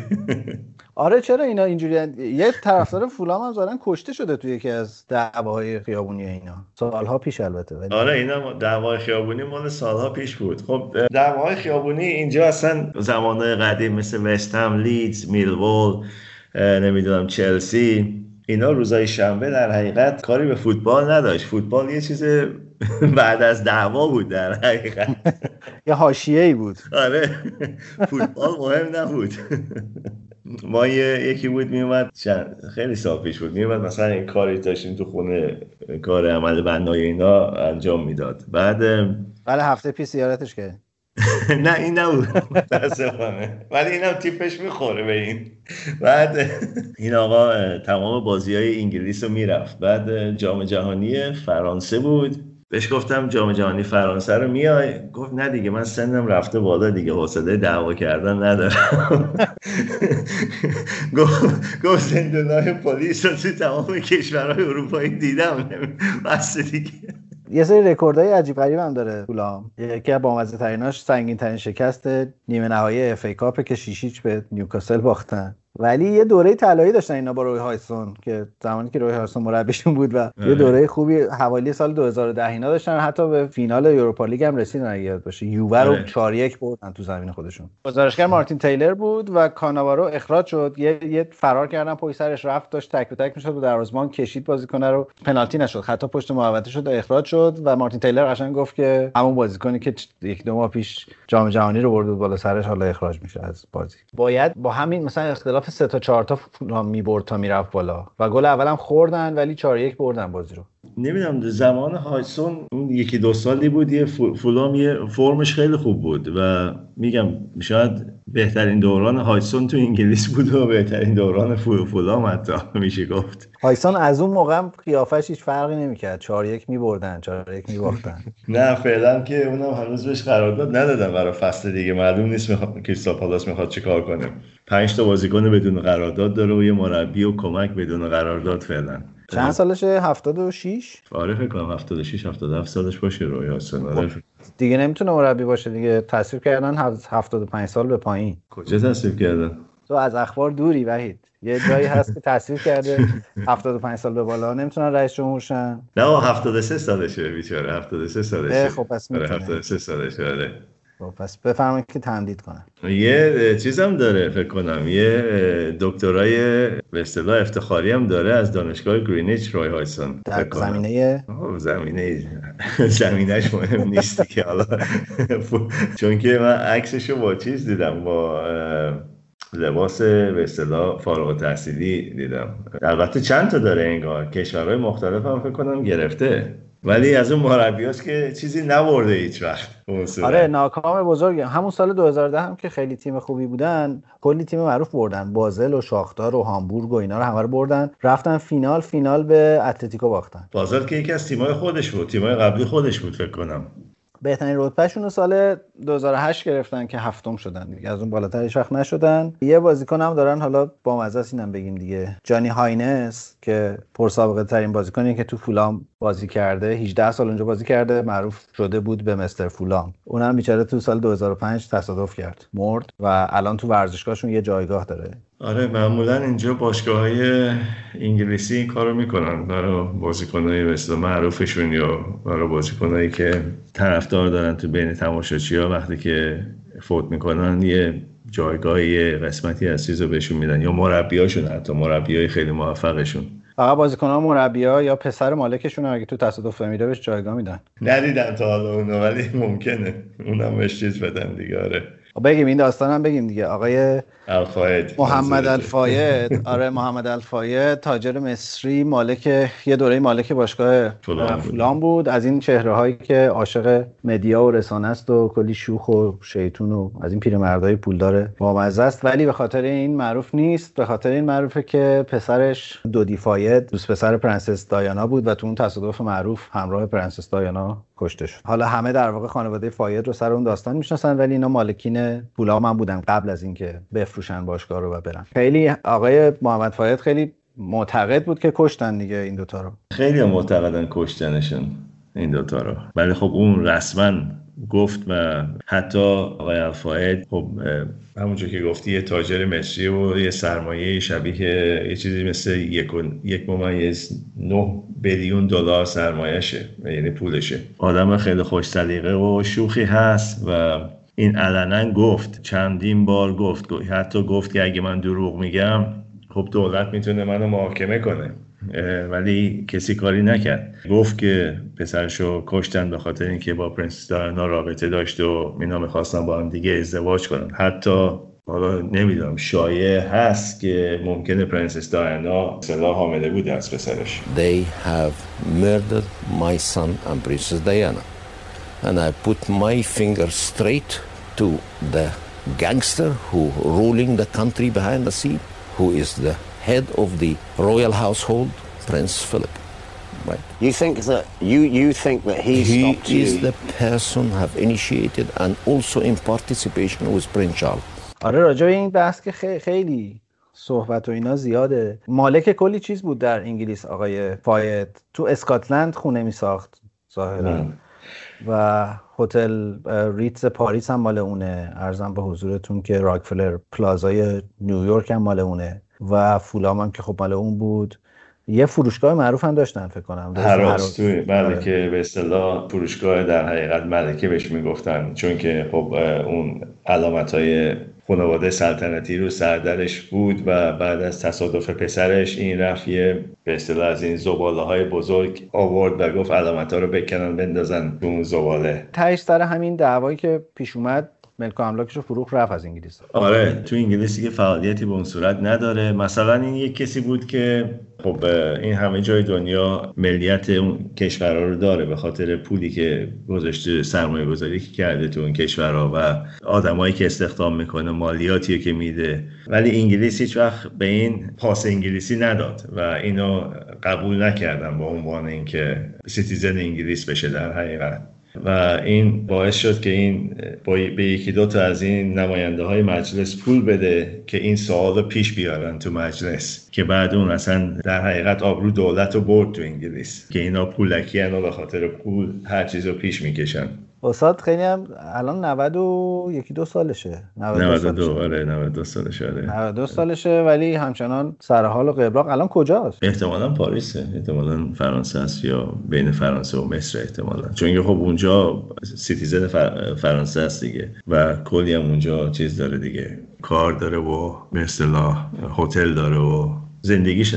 آره چرا اینا اینجوری یه طرفدار فولام هم زارن کشته شده توی یکی از دعواهای خیابونی اینا. سالها پیش البته ولی آره اینا دعوای خیابونی مال سالها پیش بود. خب دعوای خیابونی اینجا اصلا زمانهای قدیم مثل وستهم لیدز میلوول نمی‌دونم چلسی اینا روزای شنبه در حقیقت کاری به فوتبال نداشت. فوتبال یه چیز بعد از دعوا بود در حقیقت. یه حاشیه‌ای بود. آره فوتبال مهم نبود. ما یکی بود میومد خیلی سال پیش بود. میومد مثلا این کاری داشتیم تو خونه کار عمل بنای اینا انجام می‌داد. بعد بله هفته پیش زیارتش کرد نه این نبود. متاسفانه. ولی اینم تیپش می‌خوره به این. بعد این آقا تمام بازی های انگلیس رو می‌رفت. بعد جام جهانی فرانسه بود. بهش گفتم جام جهانی فرانسه رو میای؟ گفت نه دیگه من سنم رفته بالا دیگه حوصله دعوا کردن ندارم. گفت زندانهای پلیس رو توی تمام کشورهای اروپایی دیدم. بس دیگه. یه سری رکوردهای عجیب غریب هم داره فولام یکی از بامزه تریناش سنگین ترین شکست نیمه نهایی FA Cup که شیشیچ به نیوکاسل باختن. ولی یه دوره طلایی داشتن اینا با روی هاجسون که زمانی که روی هاجسون مربیشون بود و یه آره. دوره خوبی حوالی سال 2010 اینا داشتن. حتی به فینال اروپا لیگ هم رسیدن اگه یاد باشه. یووه رو 4 1 بردن تو زمین خودشون. گزارشگر مارتین تیلر بود و کاناوارو اخراج شد. یه, یه فرار کردن پشت سرش رفت داشت تک به تک می‌شد و دروازه‌بان کشید بازیکن رو. پنالتی نشد. خطا پشت محوطه شد و اخراج شد و مارتین تیلر قشنگ گفت که همون بازیکنی که یک دو ماه پیش جام جهانی رو برد بالا سرش حالا اخراج میشه از بازی. باید با همین مثلا اختلاف اختلاف سه تا چهار تا می‌برد تا می‌رفت بالا. و گل اولم خوردن ولی چهار یک بردن بازی رو. نمی‌دونم زمان هایسون اون یکی دو سالی بود یه فولام یه فرمش خیلی خوب بود. و میگم شاید بهترین دوران هایسون تو انگلیس بود و بهترین دوران فولام حتی میشه گفت. هایسون از اون موقع قیافش هیچ فرقی نمی‌کرد. چهار یک میبردن چهار یک میباختن. نه فعلا که اونم هنوز بهش قرارداد ندادن برای فصل دیگه. معلوم نیست می‌خواد کریستال پالاس می‌خواد چیکار کنه. پنج تا بازیکن بدون قرارداد داره و یه مربی و کمک بدون قرارداد فعلا. چند سالشه؟ 76 آره فکر کنم 76 77 سالش باشه روی حسن آره دیگه نمی‌تونه مربی باشه دیگه. تصویر کردن 75 سال به پایین. کجا تصویر کردن؟ تو از اخبار دوری وحید. یه جایی هست که تصویر کرده 75 سال به بالا. نمی‌تونن رئیس جمهور شن. نه 73 سالشه بیچاره. 73 سالشه. خب پس آره 73 سالشه آره. خب پس بفرمایید که تمدید کنم. یه چیزم داره فکر کنم. یه دکترای به اصطلاح افتخاری هم داره از دانشگاه گرینیچ روی هایسون. در زمینه؟ زمینه زمینهش مهم نیست که حالا چون که من عکسشو با چیز دیدم با لباس به اصطلاح فارغ تحصیلی دیدم. البته چند تا داره انگار. کشورهای مختلف هم فکر کنم گرفته. ولی از اون مربیاست که چیزی نبرده هیچ وقت آره ناکام بزرگ همون سال 2010 هم که خیلی تیم خوبی بودن کلی تیم معروف بردن. بازل و شاختار و هامبورگ و اینا رو همه رو بردن. رفتن فینال فینال به اتلتیکو باختن. بازل که یکی از تیمای خودش بود تیمای قبلی خودش بود فکر کنم. بهترین رتبهشون رو سال 2008 گرفتن که هفتم شدن دیگه. از اون بالاتر هیچ وقت نشدن. یه بازیکن هم دارن حالا با مزه اینم بگیم دیگه. جانی هاینس که پرسابقه ترین بازیکنی که تو فولام بازی کرده. 18 سال اونجا بازی کرده. معروف شده بود به Mister فولام. اونم بیچاره تو سال 2005 تصادف کرد. مرد. و الان تو ورزشگاهشون یه جایگاه داره. آره معمولا اینجا باشگاه های انگلیسی این کارو می‌کنن برای بازیکنهای مثل معروفشون یا برای بازیکنهایی که طرفدار دارن تو بین تماشاچی ها وقتی که فوت می‌کنن یه جایگاهی قسمتی از چیز رو بهشون میدن یا مربیاشون حتی مربی های خیلی موفقشون. فقط بازیکن ها مربی ها یا پسر مالکشون اگه تو تصادف میره بهش جایگاه میدن. ندیدم تا حالا اونو ولی ممکنه. اونم بهش چیز بدن دیگه آره. خب بگیم این داستان هم بگیم دیگه. آقای الفاید محمد الفاید. آره محمد الفاید تاجر مصری مالک یه دوره مالک باشگاه فولام بود. از این چهره هایی که عاشق media و رسانه است و کلی شوخ و شیطون و از این پیرمردای پولدار بامزه است. ولی به خاطر این معروف نیست. به خاطر این معروفه که پسرش دودی فاید دوست پسر پرنسس دایانا بود و تو اون تصادف معروف همراه پرنسس دایانا کشته شد. حالا همه در واقع خانواده فاید رو سر اون داستان می‌شناسن ولی اینا مالکین فولام هم بودن قبل از اینکه بفروشن باشگاه رو و برن. خیلی آقای محمد فاید خیلی معتقد بود که کشتن دیگه این دوتا رو. خیلی معتقدن کشتنشون این دوتا رو. ولی خب اون رسما گفت و حتی آقای الفاید خب همونجور که گفتی یه تاجر مصری و یه سرمایه شبیه یه چیزی مثل یک, یک ممیز نه بیلیون دلار سرمایهشه یعنی پولشه. آدم خیلی خوش سلیقه و شوخی هست و این علنا گفت چندین بار گفت. حتی گفت که اگه من دروغ میگم خب دولت می‌تونه منو محاکمه کنه. ولی کسی کاری نکرد. گفت که پسرشو کشتن به خاطر اینکه با پرنسس دایانا رابطه داشت و اینا می‌خواستن با هم دیگه ازدواج کنن. حتی حالا نمی‌دونم شایع هست که ممکنه پرنسس دایانا اصلا حامله بود از پسرش. They have murdered my son and Princess Diana. And I put my finger straight to the gangster who ruling the country behind the scene, who is the head of the royal household, Prince Philip. Right. You think that you you think that he, He stopped is you? the person have initiated and also in participation with Prince Charles. آره راجع به این بحث که خی- خیلی صحبت و اینا زیاده مالک کلی چیز بود در انگلیس آقای فاید تو اسکاتلند خونه می ساخت ظاهرا و هتل ریتز پاریس هم مال اونه. ارزم به حضورتون که راکفلر پلازای نیویورک هم مال اونه. و فولام هم که خب مال اون بود. یه فروشگاه معروف هم داشتن فکر کنم به اسم هراس هراس. توی بله آره. که به اصطلاح فروشگاه در حقیقت ملکه بهش می‌گفتن چون که خب اون علامت های خانواده سلطنتی رو سردرش بود و بعد از تصادف پسرش این رفت یه به اصطلاح از این زباله های بزرگ آورد و گفت علامت ها رو بکنن بندازن تو اون زباله تهش سر همین دعوایی که پیش اومد ملک و املاکش رو فروخت رفت از انگلیس. آره تو انگلیسی که فعالیتی به اون صورت نداره. مثلا این یک کسی بود که خب این همه جای دنیا ملیت اون کشورها رو داره به خاطر پولی که گذاشته سرمایه گذاری که کرده تو اون کشورها و آدمایی که استخدام می‌کنه مالیاتی که میده. ولی انگلیس هیچ وقت به این پاس انگلیسی نداد و اینو قبول نکردن به عنوان اینکه citizen انگلیس بشه در حقیقت. و این باعث شد که این به یکی دو تا از این نماینده های مجلس پول بده که این سوال رو پیش بیارن تو مجلس که بعد اون اصلا در حقیقت آبرو دولت رو برد تو انگلیس که اینا پولکی و به خاطر پول هر چیز رو پیش می‌کشن. استاد خیلی هم الان 90 و یکی دو سالشه. 92 سالشه. آره 92 سالش آره. 92 سالشه ولی همچنان سر حال و قبراق. الان کجاست؟ احتمالا پاریسه. احتمالا فرانسه است یا بین فرانسه و مصر احتمالا. چون که خب اونجا citizen فر- فرانسه است دیگه و کلی هم اونجا چیز داره دیگه. کار داره و به اصطلاح هتل داره و زندگیش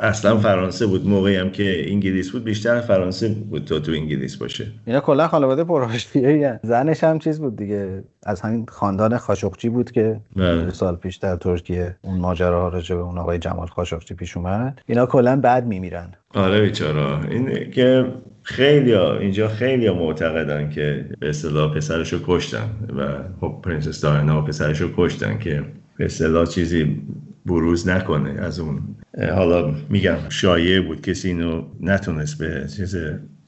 اصلا فرانسه بود موقعی هم که انگلیس بود بیشتر فرانسه بود تا تو انگلیس باشه. اینا کلا خانواده پرحاشیه‌ای زنش هم چیز بود دیگه از همین خاندان خاشقچی بود که بله. دو سال پیش در ترکیه اون ماجراها راجع به اون آقای جمال خاشقچی پیش اومد. اینا کلا بعد میمیرن. آره بیچاره این که خیلی اینجا خیلی معتقدن که به اصطلاح پسرشو کشتن و خب پرنسس دایانا پسرشو کشتن که به اصطلاح چیزی بروز نکنه از اون. حالا میگم شایع بود کسی اینو نتونست به چیز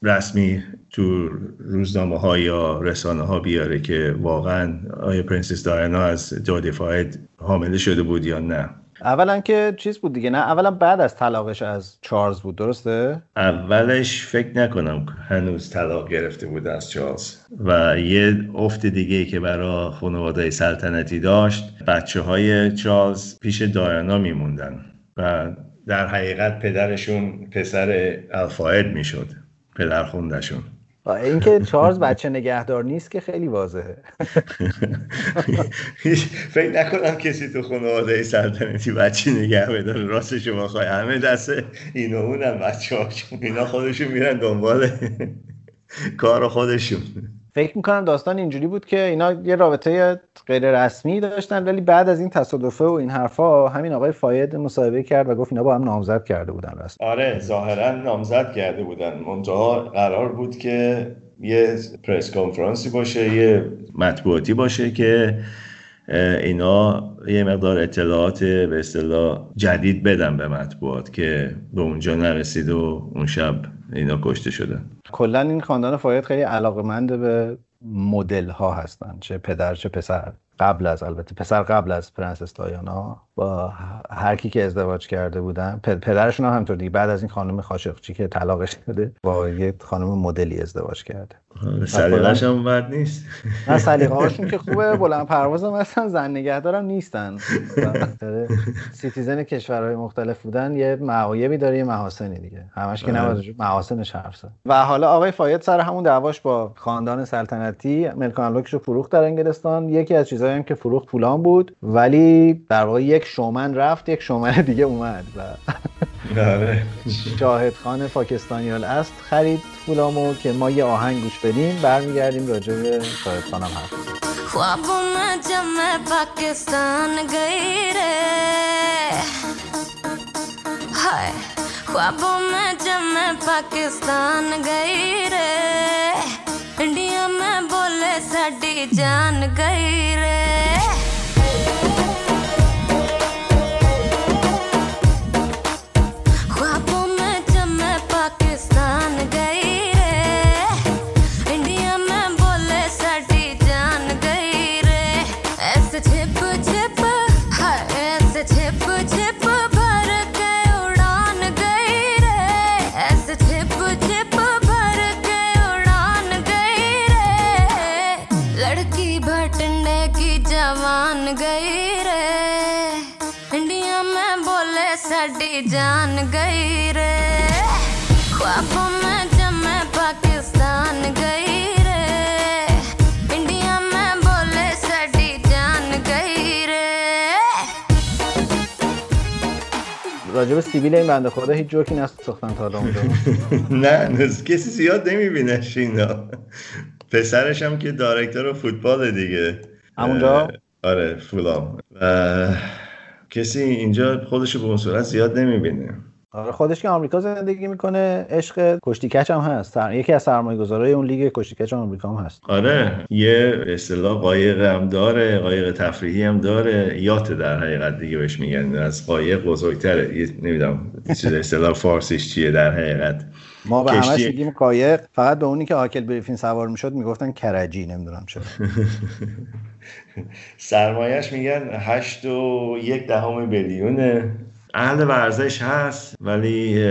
رسمی تو روزنامه ها یا رسانه ها بیاره که واقعا آیا پرنسس دایانا از دودی فاید حامله شده بود یا نه. اولا که چیز بود دیگه نه؟ اولا بعد از طلاقش از چارلز بود درسته؟ اولش فکر نکنم هنوز طلاق گرفته بود از چارلز. و یه افت دیگه که برای خانواده سلطنتی داشت بچه های چارلز پیش دایانا میموندن و در حقیقت پدرشون پسر الفاید می‌شد پدر خوندشون. اینکه چارلز بچه نگهدار نیست که خیلی واضحه. فکر نکنم کسی تو خانواده سلطنتی بچه نگه بداره. راستشو بخوای همه دست این و اونم بچه هاشون اینا خودشون میرن دنبال کار خودشون. فکر می‌کنم داستان اینجوری بود که اینا یه رابطه غیر رسمی داشتن ولی بعد از این تصادفه و این حرفا همین آقای فاید مصاحبه کرد و گفت اینا با هم نامزد کرده بودن راست. آره ظاهرا نامزد کرده بودن. منتها قرار بود که یه press conference ی باشه یه مطبوعاتی باشه که اینا یه مقدار اطلاعات به اصطلاح جدید بدن به مطبوعات که به اونجا نرسید و اون شب اینا کشته شدن کلا این خاندان فاید خیلی علاقمند به مدل ها هستن چه پدر چه پسر. قبل از البته پسر قبل از پرنسس دایانا با هر کی که ازدواج کرده بودن پدرشون هم همینطور دیگه بعد از این خانم خاشقچی که طلاقش داده با یه خانم مدلی ازدواج کرده. سلیقه‌ش هم بد نیست. نه سلیقه هاشون که خوبه بلند پرواز هم هستن زن نگهدارم نیستن. citizen کشورهای مختلف بودن یه معایبی داره یه محاسنی دیگه. همش که نباید محاسنش حرف زد. و حالا آقای فاید سر همون دعواش با خاندان سلطنتی ملک رو فروخت در انگلستان. یکی از چیزایی که فروخت فولام بود ولی در واقع یک شومن رفت یک شومن دیگه اومد و بله. شاهد خان فاکستانیال است خرید پولامو که ما یه آهنگ گوش بدیم برمیگردیم راجع به شاهد خانم حرف پاکستان گئی رے خوابوں میں جب میں پاکستان گئی رے India में बोले साडी जान गई रे। راجب سیبیل این بنده خدا هیچ جوکی نساختن تا حالا اونجا نه کسی زیاد نمیبینش اینا. پسرش هم که دایرکتور فوتبال دیگه. همونجا؟ آره فولام و کسی اینجا خودشو به اون صورت زیاد نمی‌بینه. آره خودش که آمریکا زندگی می‌کنه عشق کشتی کچ هم هست. سر... یکی از سرمایه گذارای اون لیگ کشتی کچ آمریکا هم هست. آره یه اصطلاح قایق هم داره قایق تفریحی هم داره. یات در حقیقت دیگه بهش میگن. از قایق بزرگتره. یه نمی‌دونم چیز اصطلاح فارسیش چیه در حقیقت؟ ما به همش میگیم قایق. فقط به اونی که آکل بریفین سوار می‌شد می‌گفتن کرجی نمی‌دونم چرا. سرمایهش میگن هشت و یک دهم بیلیونه. اهل ورزش هست ولی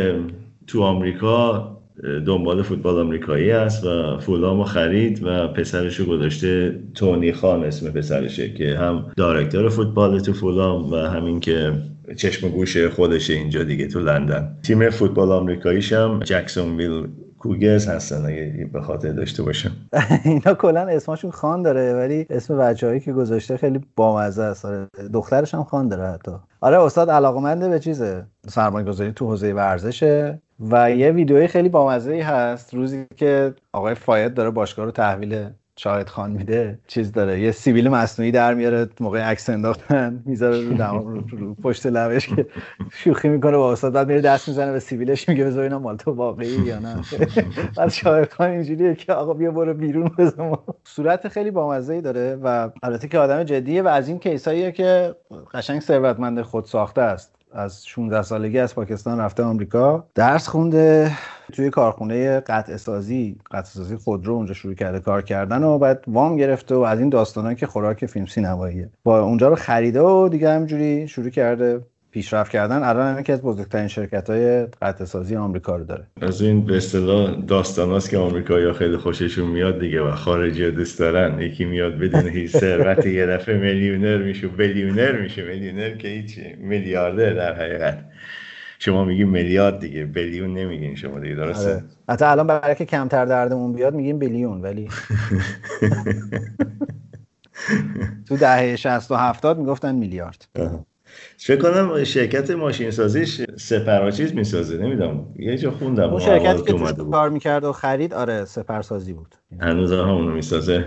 تو آمریکا دنبال فوتبال آمریکایی است و فولامو خرید و پسرشو گذاشته تونی خان اسم پسرشه که هم دایرکتور فوتبال تو فولام و همین که چشم گوش خودشه اینجا دیگه تو لندن. تیم فوتبال آمریکاییش هم جکسونویل کوگرز هستن اگه به خاطر داشته باشم. اینا کلا اسمشون خان داره ولی اسم بچه‌هایی که گذاشته خیلی بامزه است. آره. دخترش هم خان داره حتی. آره استاد علاقمنده به چیزه. سرمایه گذاری تو حوزه ورزشه و یه ویدیوی خیلی بامزه ای هست. روزی که آقای فاید داره باشگاه رو تحویل شاهد خان میده چیز داره. یه سیبیل مصنوعی در میاره موقع عکس انداختن می‌ذاره رو, دم- رو, رو پشت لبش که شوخی می‌کنه با استاد. بعد میره دست می‌زنه به سیبیلش میگه بذار اینا مال تو واقعی یا نه. بعد شاهد خان اینجوریه که آقا بیا برو بیرون بزن صورت خیلی بامزه ای داره و البته که آدم جدیه و از این کیساییه که قشنگ ثروتمند خود ساخته است. از 16 سالگی از پاکستان رفته آمریکا. درس خونده توی کارخونه قطع سازی قطع سازی خودرو اونجا شروع کرده کار کردن و بعد وام گرفته و از این داستانا که خوراک فیلم سینماییه. با اونجا رو خریده و دیگه همجوری شروع کرده. پیشرفت کردن الان هم یکی از بزرگترین شرکت های قطع سازی آمریکا رو داره. از این به اصطلاح داستاناست که آمریکایی‌ها خیلی خوششون میاد دیگه و خارجی دوست دارن. یکی میاد بدون هیچ ثروت یه دفعه میلیونر میشه بیلیونر میشه. میلیونر که هیچ میلیاردر در حقیقت. شما میگی میلیارد دیگه بیلیون نمیگین شما دیگه درسته؟ آره. حتی الان برای که کمتر دردمون بیاد میگیم بیلیون ولی تو دهه 60 و 70 می‌گفتن میلیارد. فکر کنم شرکت ماشین سازیش سپرا چیز می‌سازه نمی‌دونم. یه جا خوندم اون شرکتی اول که توش کار می‌کرد و خرید آره سپرسازی بود. هنوز هم اونو می‌سازه.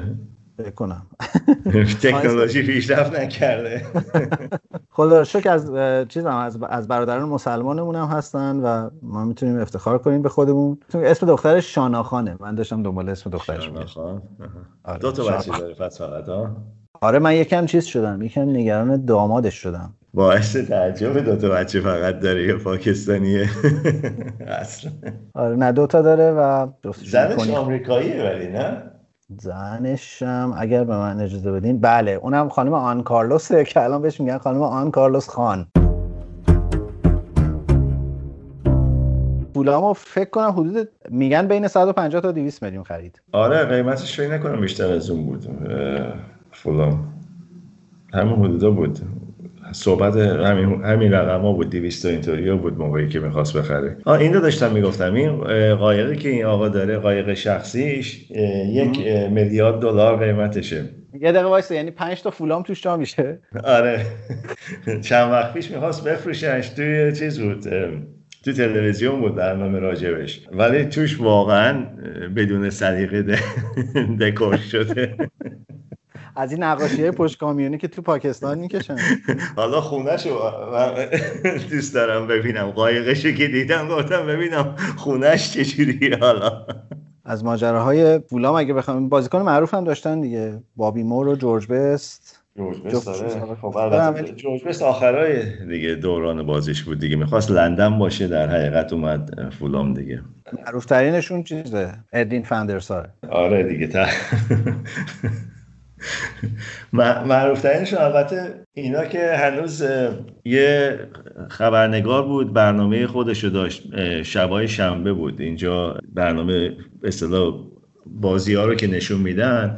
کنم. تکنولوژی پیشرفت نکرده. خدا شکر از اه، چیز هم از, از برادران مسلمانمون هم هستن و ما می‌تونیم افتخار کنیم به خودمون. اسم دخترش شاناخانه من داشتم دنبال اسم دخترش میگشتم. آره، دو تا بچه. داره فقط آره من یکم چیز شدم. یکم نگران دامادش شدم. باعث تعجب دو تا بچه فقط داره یه پاکستانیه اصلا آره نه دوتا داره و زنش. آمریکاییه ولی نه؟ زنشم اگر به من اجازه بدین. بله اونم خانم آن کارلوسه که الان بهش میگن خانم آن کارلوس خان. پولامو فکر کنم حدود میگن بین 150 تا 200 میلیون خرید. آره قیمتش فکر نکنم بیشتر از اون بود. فلان. همون حدودا بود. صحبت همین همین رقم ها بود 200 اینطوری بود موقعی که می‌خواست بخره. آه این رو داشتم می‌گفتم. این قایقی که این آقا داره قایق شخصیش یک میلیارد دلار قیمتشه. یه دقیقه وایسه یعنی 5 تا فولام توش جا میشه؟ آره. چند وقت پیش می‌خواست بفروشش توی چیز بود تو تلویزیون بود برنامه راجبش. ولی توش واقعا بدون سلیقه دکور شده. از این نقاشی های پشت کامیونی که تو پاکستان می‌کشن. حالا خونهشو من دوست دارم ببینم. قایقشو که دیدم گفتم ببینم خونهش چجوریه حالا. از ماجراهای فولام اگه بخوام بازیکن معروف هم داشتن دیگه. بابی مور و جورج بست. جورج بست آره. خب البته جورج بست آخرای دیگه دوران بازیش بود دیگه. می‌خواست لندن باشه در حقیقت اومد فولام دیگه. معروف ترینشون چیزه؟ ادین فندرساره آره دیگه تا معروف ترینشون البته اینا که هنوز یه خبرنگار بود برنامه خودشو داشت اه، شبای شنبه بود. اینجا برنامه اصطلاح بازی ها رو که نشون میدن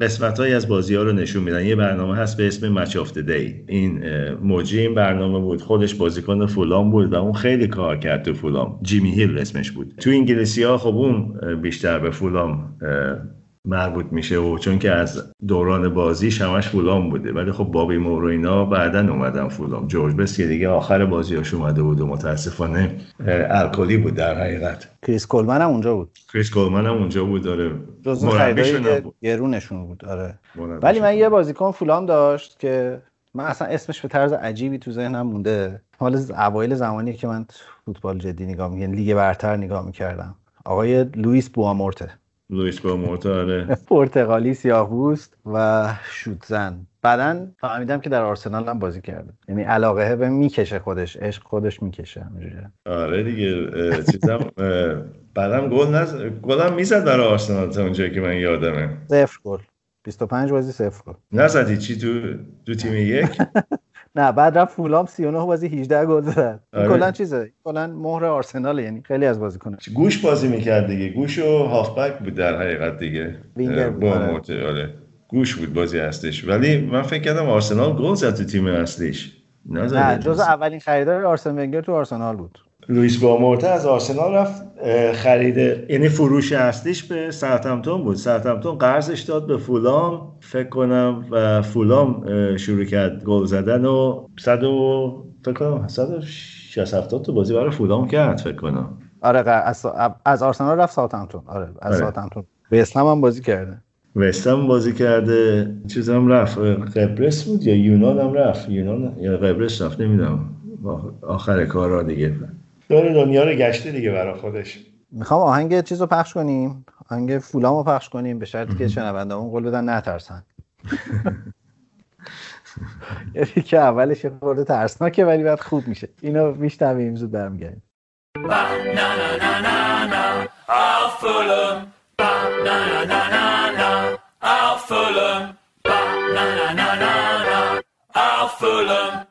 قسمت از بازی ها رو نشون میدن. یه برنامه هست به اسم مچ آف دی این مجری این برنامه بود. خودش بازیکن فولام بود و اون خیلی کار کرد تو فولام. جیمی هیل اسمش بود. تو انگلیسی ها خب اون بیشتر به فولام مربوط میشه و چون که از دوران بازیش همش فولام بوده. ولی خب بابی مور و اینا بعدا اومدن فولام. جورج بس که دیگه آخر بازیاش اومده بود و متاسفانه الکلی بود در حقیقت. کریس کولمن هم اونجا بود. کریس کولمن هم اونجا بود داره مربیشون بود گرونشون بود آره. ولی من یه بازیکن فولام داشت که من اصلا اسمش به طرز عجیبی تو ذهنم مونده. حال اوایل زمانی که من فوتبال جدی نگاه می‌کردم لیگ برتر نگاه می‌کردم. آقای لوئیس بوامورته. لوئیس بوامورتا آره پرتغالی سیاه‌پوست و شوت زن. بعدا فهمیدم که در آرسنال هم بازی کرده. یعنی علاقه به می‌کشه خودش عشق خودش می‌کشه آره دیگه چیزم بعدم گل نز گلم می‌زد برای آرسنال تا اونجایی که من یادمه. صفر گل. 25 بازی صفر گل. نزدی چی تو دو تیم یک؟ نه بعد رفت فولام 39 بازی 18 گل زد. آره. کلا چیزه؟ کلا مهر آرسنال یعنی خیلی از بازیکن‌ها. گوش بازی می‌کرد دیگه. گوش و هافبک بود در حقیقت دیگه. بود، با آره. آره. گوش بود بازی اصلیش. ولی من فکر کردم آرسنال گل زد تو تیم اصلیش. نزد نه جز اولین خریدار آرسن ونگر تو آرسنال بود. لوئیس بوا مورته از آرسنال رفت اه، خریده یعنی فروش اصلیش به ساوثهمپتون بود. ساوثهمپتون قرضش داد به فولام. فکر کنم و فولام شروع کرد گل زدن و 100 و فکر کنم 160 70 تا بازی برای فولام کرد فکر کنم. آره ق- از, از آرسنال رفت ساوثهمپتون. آره از آره. ساوثهمپتون. به اسلام هم بازی کرده. وستم بازی کرده. چیزم رفت. اه، قبرس بود یا یونان هم رفت؟ یونان یا قبرس رفت نمی‌دونم. آخر کارا دیگه. دور دنیا رو گشته دیگه برای خودش. می‌خوام آهنگ چیز رو پخش کنیم. آهنگ فولام رو پخش کنیم به شرطی که شنوندهمون قول بدن نترسن. یعنی که اولش یه خورده ترسناکه ولی بعد خوب میشه. اینو میشنویم زود برمیگردیم. Craven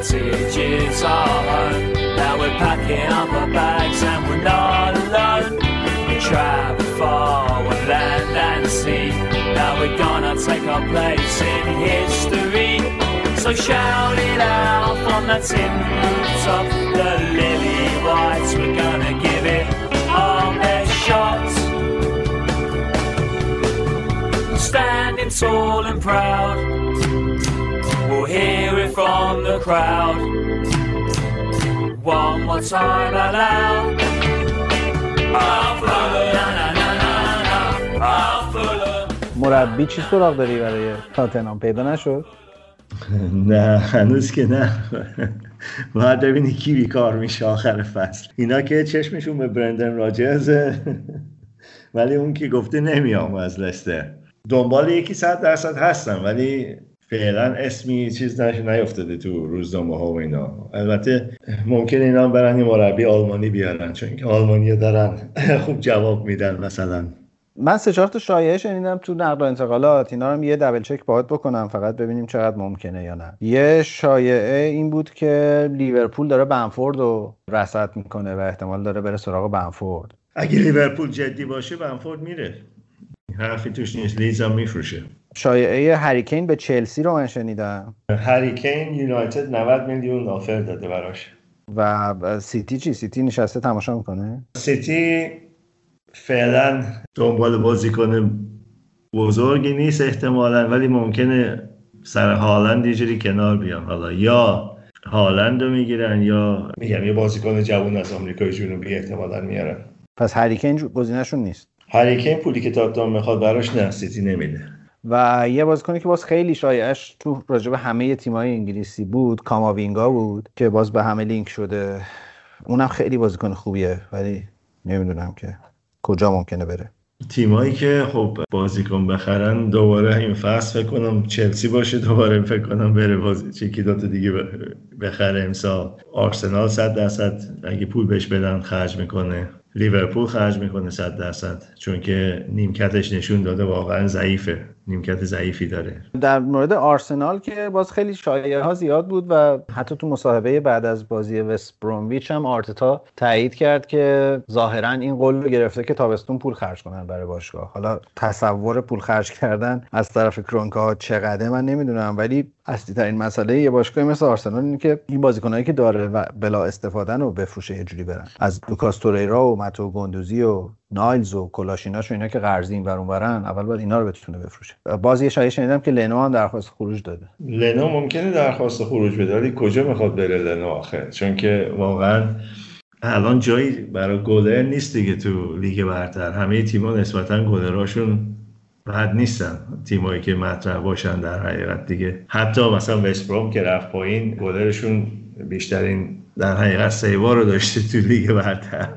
cottages are home. Now we're packing up our bags and we're not alone. We travel far on land and sea. Now we're gonna take our place in history. So shout it out from the tin rooftop. The lily whites, we're gonna give it our best shot. Standing tall and proud. Hear it from the crowd. One more time aloud. مربی چی سراغ داری برای تاتنهام پیدا نشد؟ نه هنوز که نه. باید ببینی کی بیکار میشه آخر فصل. اینا که چشمشون به برندن راجرزه. ولی اون که گفته نمیام از لستر. دنبال یکی صد درصد هستم ولی فعلا اسمی چیز نش نیفتاده تو روزنامه ها و اینا. البته ممکن اینا برن یه مربی آلمانی بیارن چون که آلمانی دارن خوب جواب میدن مثلا. من سه چهار تا شایعه شنیدم تو نقل و انتقالات اینا هم یه دبل چک باهات بکنم فقط ببینیم چقدر ممکنه یا نه. یه شایعه این بود که لیورپول داره بنفورد رو رصد می‌کنه و احتمال داره بره سراغ بنفورد. اگه لیورپول جدی باشه بمفورد میره. حرفی توش نیست لیدز هم میفروشه. شایعه هری کین به چلسی رو من شنیدم. هری کین یونایتد 90 میلیون offer داده براش. و سیتی چی؟ سیتی نشسته تماشا می‌کنه؟ سیتی فعلا دنبال بازیکن بزرگی نیست احتمالا ولی ممکنه سر هالند یه جوری کنار بیان. حالا یا هالند رو می‌گیرن یا میگم یه بازیکن جوان از آمریکای جنوبی احتمالا میارن. پس هریکین گزینهشون نیست. هریکین پولی که تاتنهام می‌خواد براش نه سیتی نمیده. و یه بازیکنی که باز خیلی شایعش تو راجب همه تیم‌های انگلیسی بود کاماوینگا بود که باز به همه لینک شده. اونم خیلی بازیکن خوبیه ولی نمی‌دونم که کجا ممکنه بره. تیمایی که خب بازیکن بخرن دوباره این فصل فکر کنم چلسی باشه دوباره فکر کنم بره بازی چکی دوتا دیگه بخره. امسال آرسنال صد درصد اگه پول بهش بدن خرج می‌کنه. لیورپول خرج می‌کنه صد درصد چون که نیمکتش نشون داده واقعا ضعیفه. نیمکت ضعیفی داره. در مورد آرسنال که باز خیلی شایعه ها زیاد بود و حتی تو مصاحبه بعد از بازی وست برومویچ هم آرتتا تایید کرد که ظاهرا این قول رو گرفته که تابستون پول خرج کنن برای باشگاه. حالا تصور پول خرج کردن از طرف کرونکه چقدر من نمی‌دونم ولی اصلی ترین مسئله یه باشگاهی مثل آرسنال اینه که این بازیکنایی که داره و بلا استفادن رو بفروشه یه جوری برن. از لوکاس توریرا و متئو گندوزی و نایلز و کولاشیناچ و اینا که قرضی این ورن اول باید اینا رو بتونه بفروشه. باز یه شایعه شنیدم که لنو هم درخواست خروج داده. لنو ممکنه درخواست خروج بده ولی کجا می‌خواد بره لنو آخه؟ چون که واقعا الان جایی برای گلر نیست دیگه تو لیگ برتر. همه تیم‌ها نسبتا گلراشون بد نیستن. تیمایی که مطرح باشن در حقیقت دیگه. حتی مثلا وست بروم که رفت پایین گلرشون بیشترین در حقیقت سیوا رو داشته تو لیگ برتر.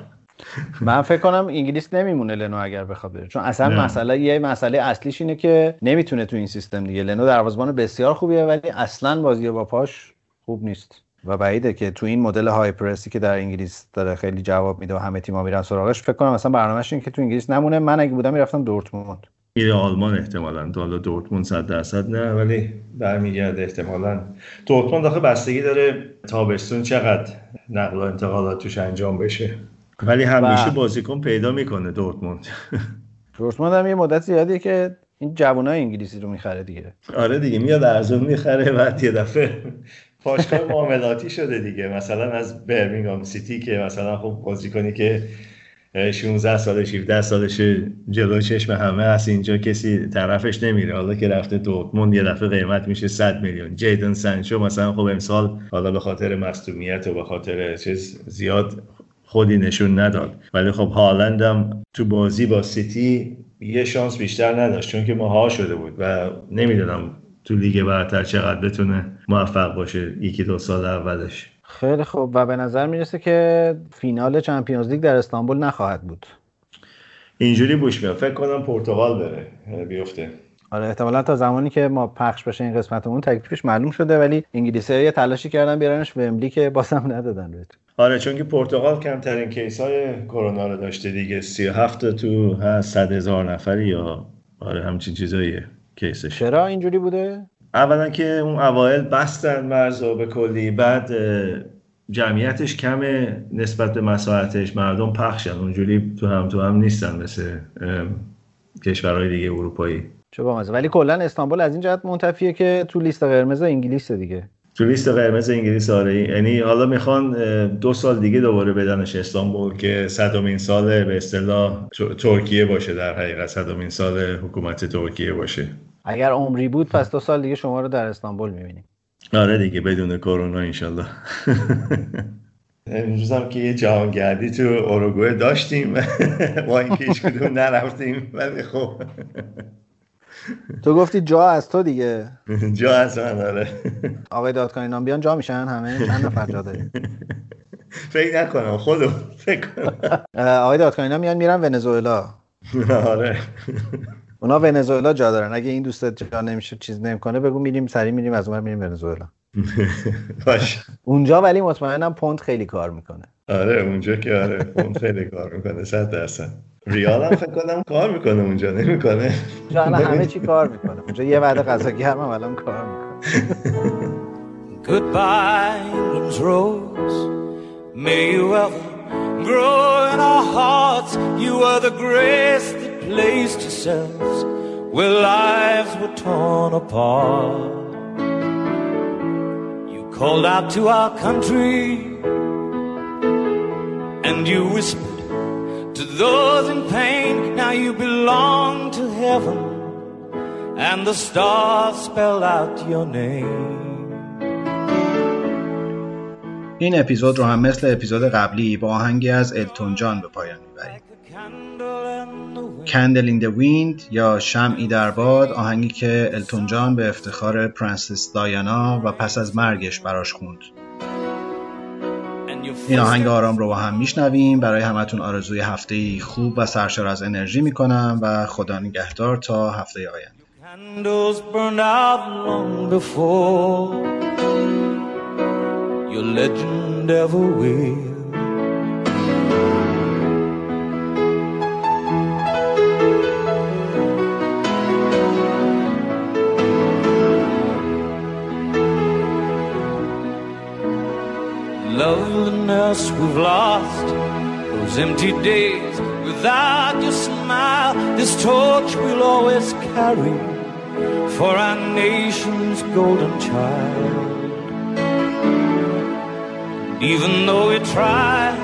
من فکر کنم انگلیس نمیمونه لنو اگر بخواد بره. چون اصلا نه. مسئله یه مسئله اصلیش اینه که نمی‌تونه تو این سیستم دیگه. لنو دروازه‌بان بسیار خوبیه ولی اصلا بازی با پاش خوب نیست. و بعیده که تو این مدل های پرسی که در انگلیس داره خیلی جواب میده و همه تیم‌ها میرن سراغش فکر کنم اصلا برنامه‌اش اینه که تو انگلیس نمونه. من اگه بودم می‌رفتم دورتموند. میره آلمان احتمالا. حالا دورتموند صد درصد نه ولی برمیگرده احتمالا. دورتموند آخه بستگی داره تابستون چقدر نقل و انتقالات توش انجام بشه. ولی همیشه و- بازیکن پیدا می‌کنه دورتموند. دورتموند هم یه مدت زیادیه که این جوانای انگلیسی رو می‌خره دیگه. آره دیگه میاد ارزون می‌خره بعد یه دفعه پاشگاه معاملاتی شده دیگه. مثلا از برمینگام سیتی که مثلا خب بازیکنی که 16 سالش 17 سالش جلو چشم همه هست اینجا کسی طرفش نمیره. حالا که رفته دورتموند یه دفعه قیمت میشه 100 میلیون. جیدن سانچو مثلا خب امسال حالا به خاطر مصدومیت و به خاطر چیز زیاد خودی نشون نداد. ولی خب هالند هم تو بازی با سیتی یه شانس بیشتر نداشت چون که مهار شده بود و نمی‌دونم تو لیگ برتر چقدر بتونه موفق باشه یکی دو سال اولش. خیلی خوب. و به نظر می‌رسه که فینال Champions League در استانبول نخواهد بود. اینجوری بوش میاد. فکر کنم پرتغال بره بیفته. آره احتمالا تا زمانی که ما پخش بشه این قسمتمون تکلیفش معلوم شده ولی انگلیسی یه تلاشی کردن بیارنش ومبلی که بازم ندادن بهتون. آره چون که پرتغال کمترین کیس های کرونا رو داشته دیگه. 37 تو هست 100 هزار نفری یا آره همچین چیزاییه کیسش. چرا اینجوری بوده؟ اولا که اون اوایل بستن مرز به کلی بعد جمعیتش کمه نسبت به مساحتش. مردم پخشن. اونجوری تو هم تو هم نیستن مثل کشورهای دیگه اروپایی. چه ولی کلا استانبول از این جهت منتفیه که تو لیست قرمز انگلیس دیگه. تو لیست قرمز انگلیس آره. یعنی حالا می‌خوان دو سال دیگه دوباره بدنش استانبول که صدومین سال به اصطلاح تر- ترکیه باشه در حقیقت. صدومین سال حکومت ترکیه باشه. اگر عمری بود پس دو سال دیگه شما رو در استانبول می‌بینیم. آره دیگه بدون کرونا انشالله. امروز هم که یه جهانگردی تو اوروگوئه داشتیم. با اینکه هیچ کدوم نرفتیم ولی خب. تو گفتی جا از تو دیگه. جا از من آره. آقای دادکانینان بیان جا میشن همه چند نفر جا داریم؟ فکر نکنم خودم فکر کنم. آقای دادکانینان میان میرن ونزوئلا. آره. اونا ونزوئلا جا دارن. اگه این دوستت جا نمیشه چیز نمی‌کنه بگو میریم سری میریم از اون میریم ونزوئلا. اونجا ولی مطمئنم پوند خیلی کار می‌کنه. آره اونجا که آره اون خیلی کار می‌کنه صد درصد. ریال هم فکر کنم کار می‌کنه اونجا نمی‌کنه. اونجا همه چی کار می‌کنه. اونجا یه وعده غذا گرم هم الان کار می‌کنه. Goodbye, England's rose. May you ever grow in our hearts. You are the grace that placed yourselves where lives were torn apart. Called out to our country and you whispered to those in pain. Now you belong to heaven and the stars spell out your name. این اپیزود رو هم مثل اپیزود قبلی با آهنگی از التون جان به پایان می‌بریم کندل این Wind یا شمعی در باد آهنگی که التون جان به افتخار پرنسس دایانا و پس از مرگش براش خوند. این آهنگ آرام رو با هم میشنویم. برای همتون آرزوی هفته خوب و سرشار از انرژی می‌کنم و خدا نگهدار تا هفته آینده. We've lost, those empty days without your smile, this torch we'll always carry for our nation's golden child. Even though we try,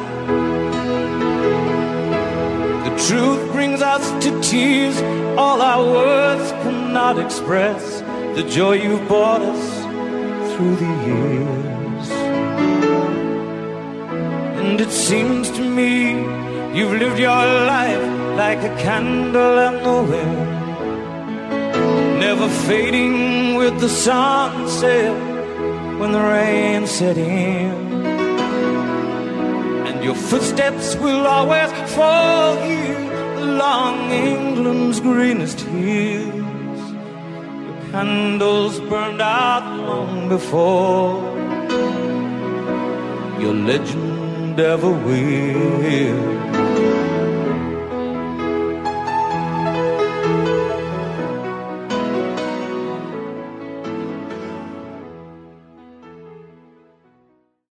the truth brings us to tears. All our words cannot express the joy you've brought us through the years. And it seems to me you've lived your life like a candle in the wind never fading with the sunset when the rain set in. And your footsteps will always fall here along England's greenest hills. Your candles burned out long before your legend devil will.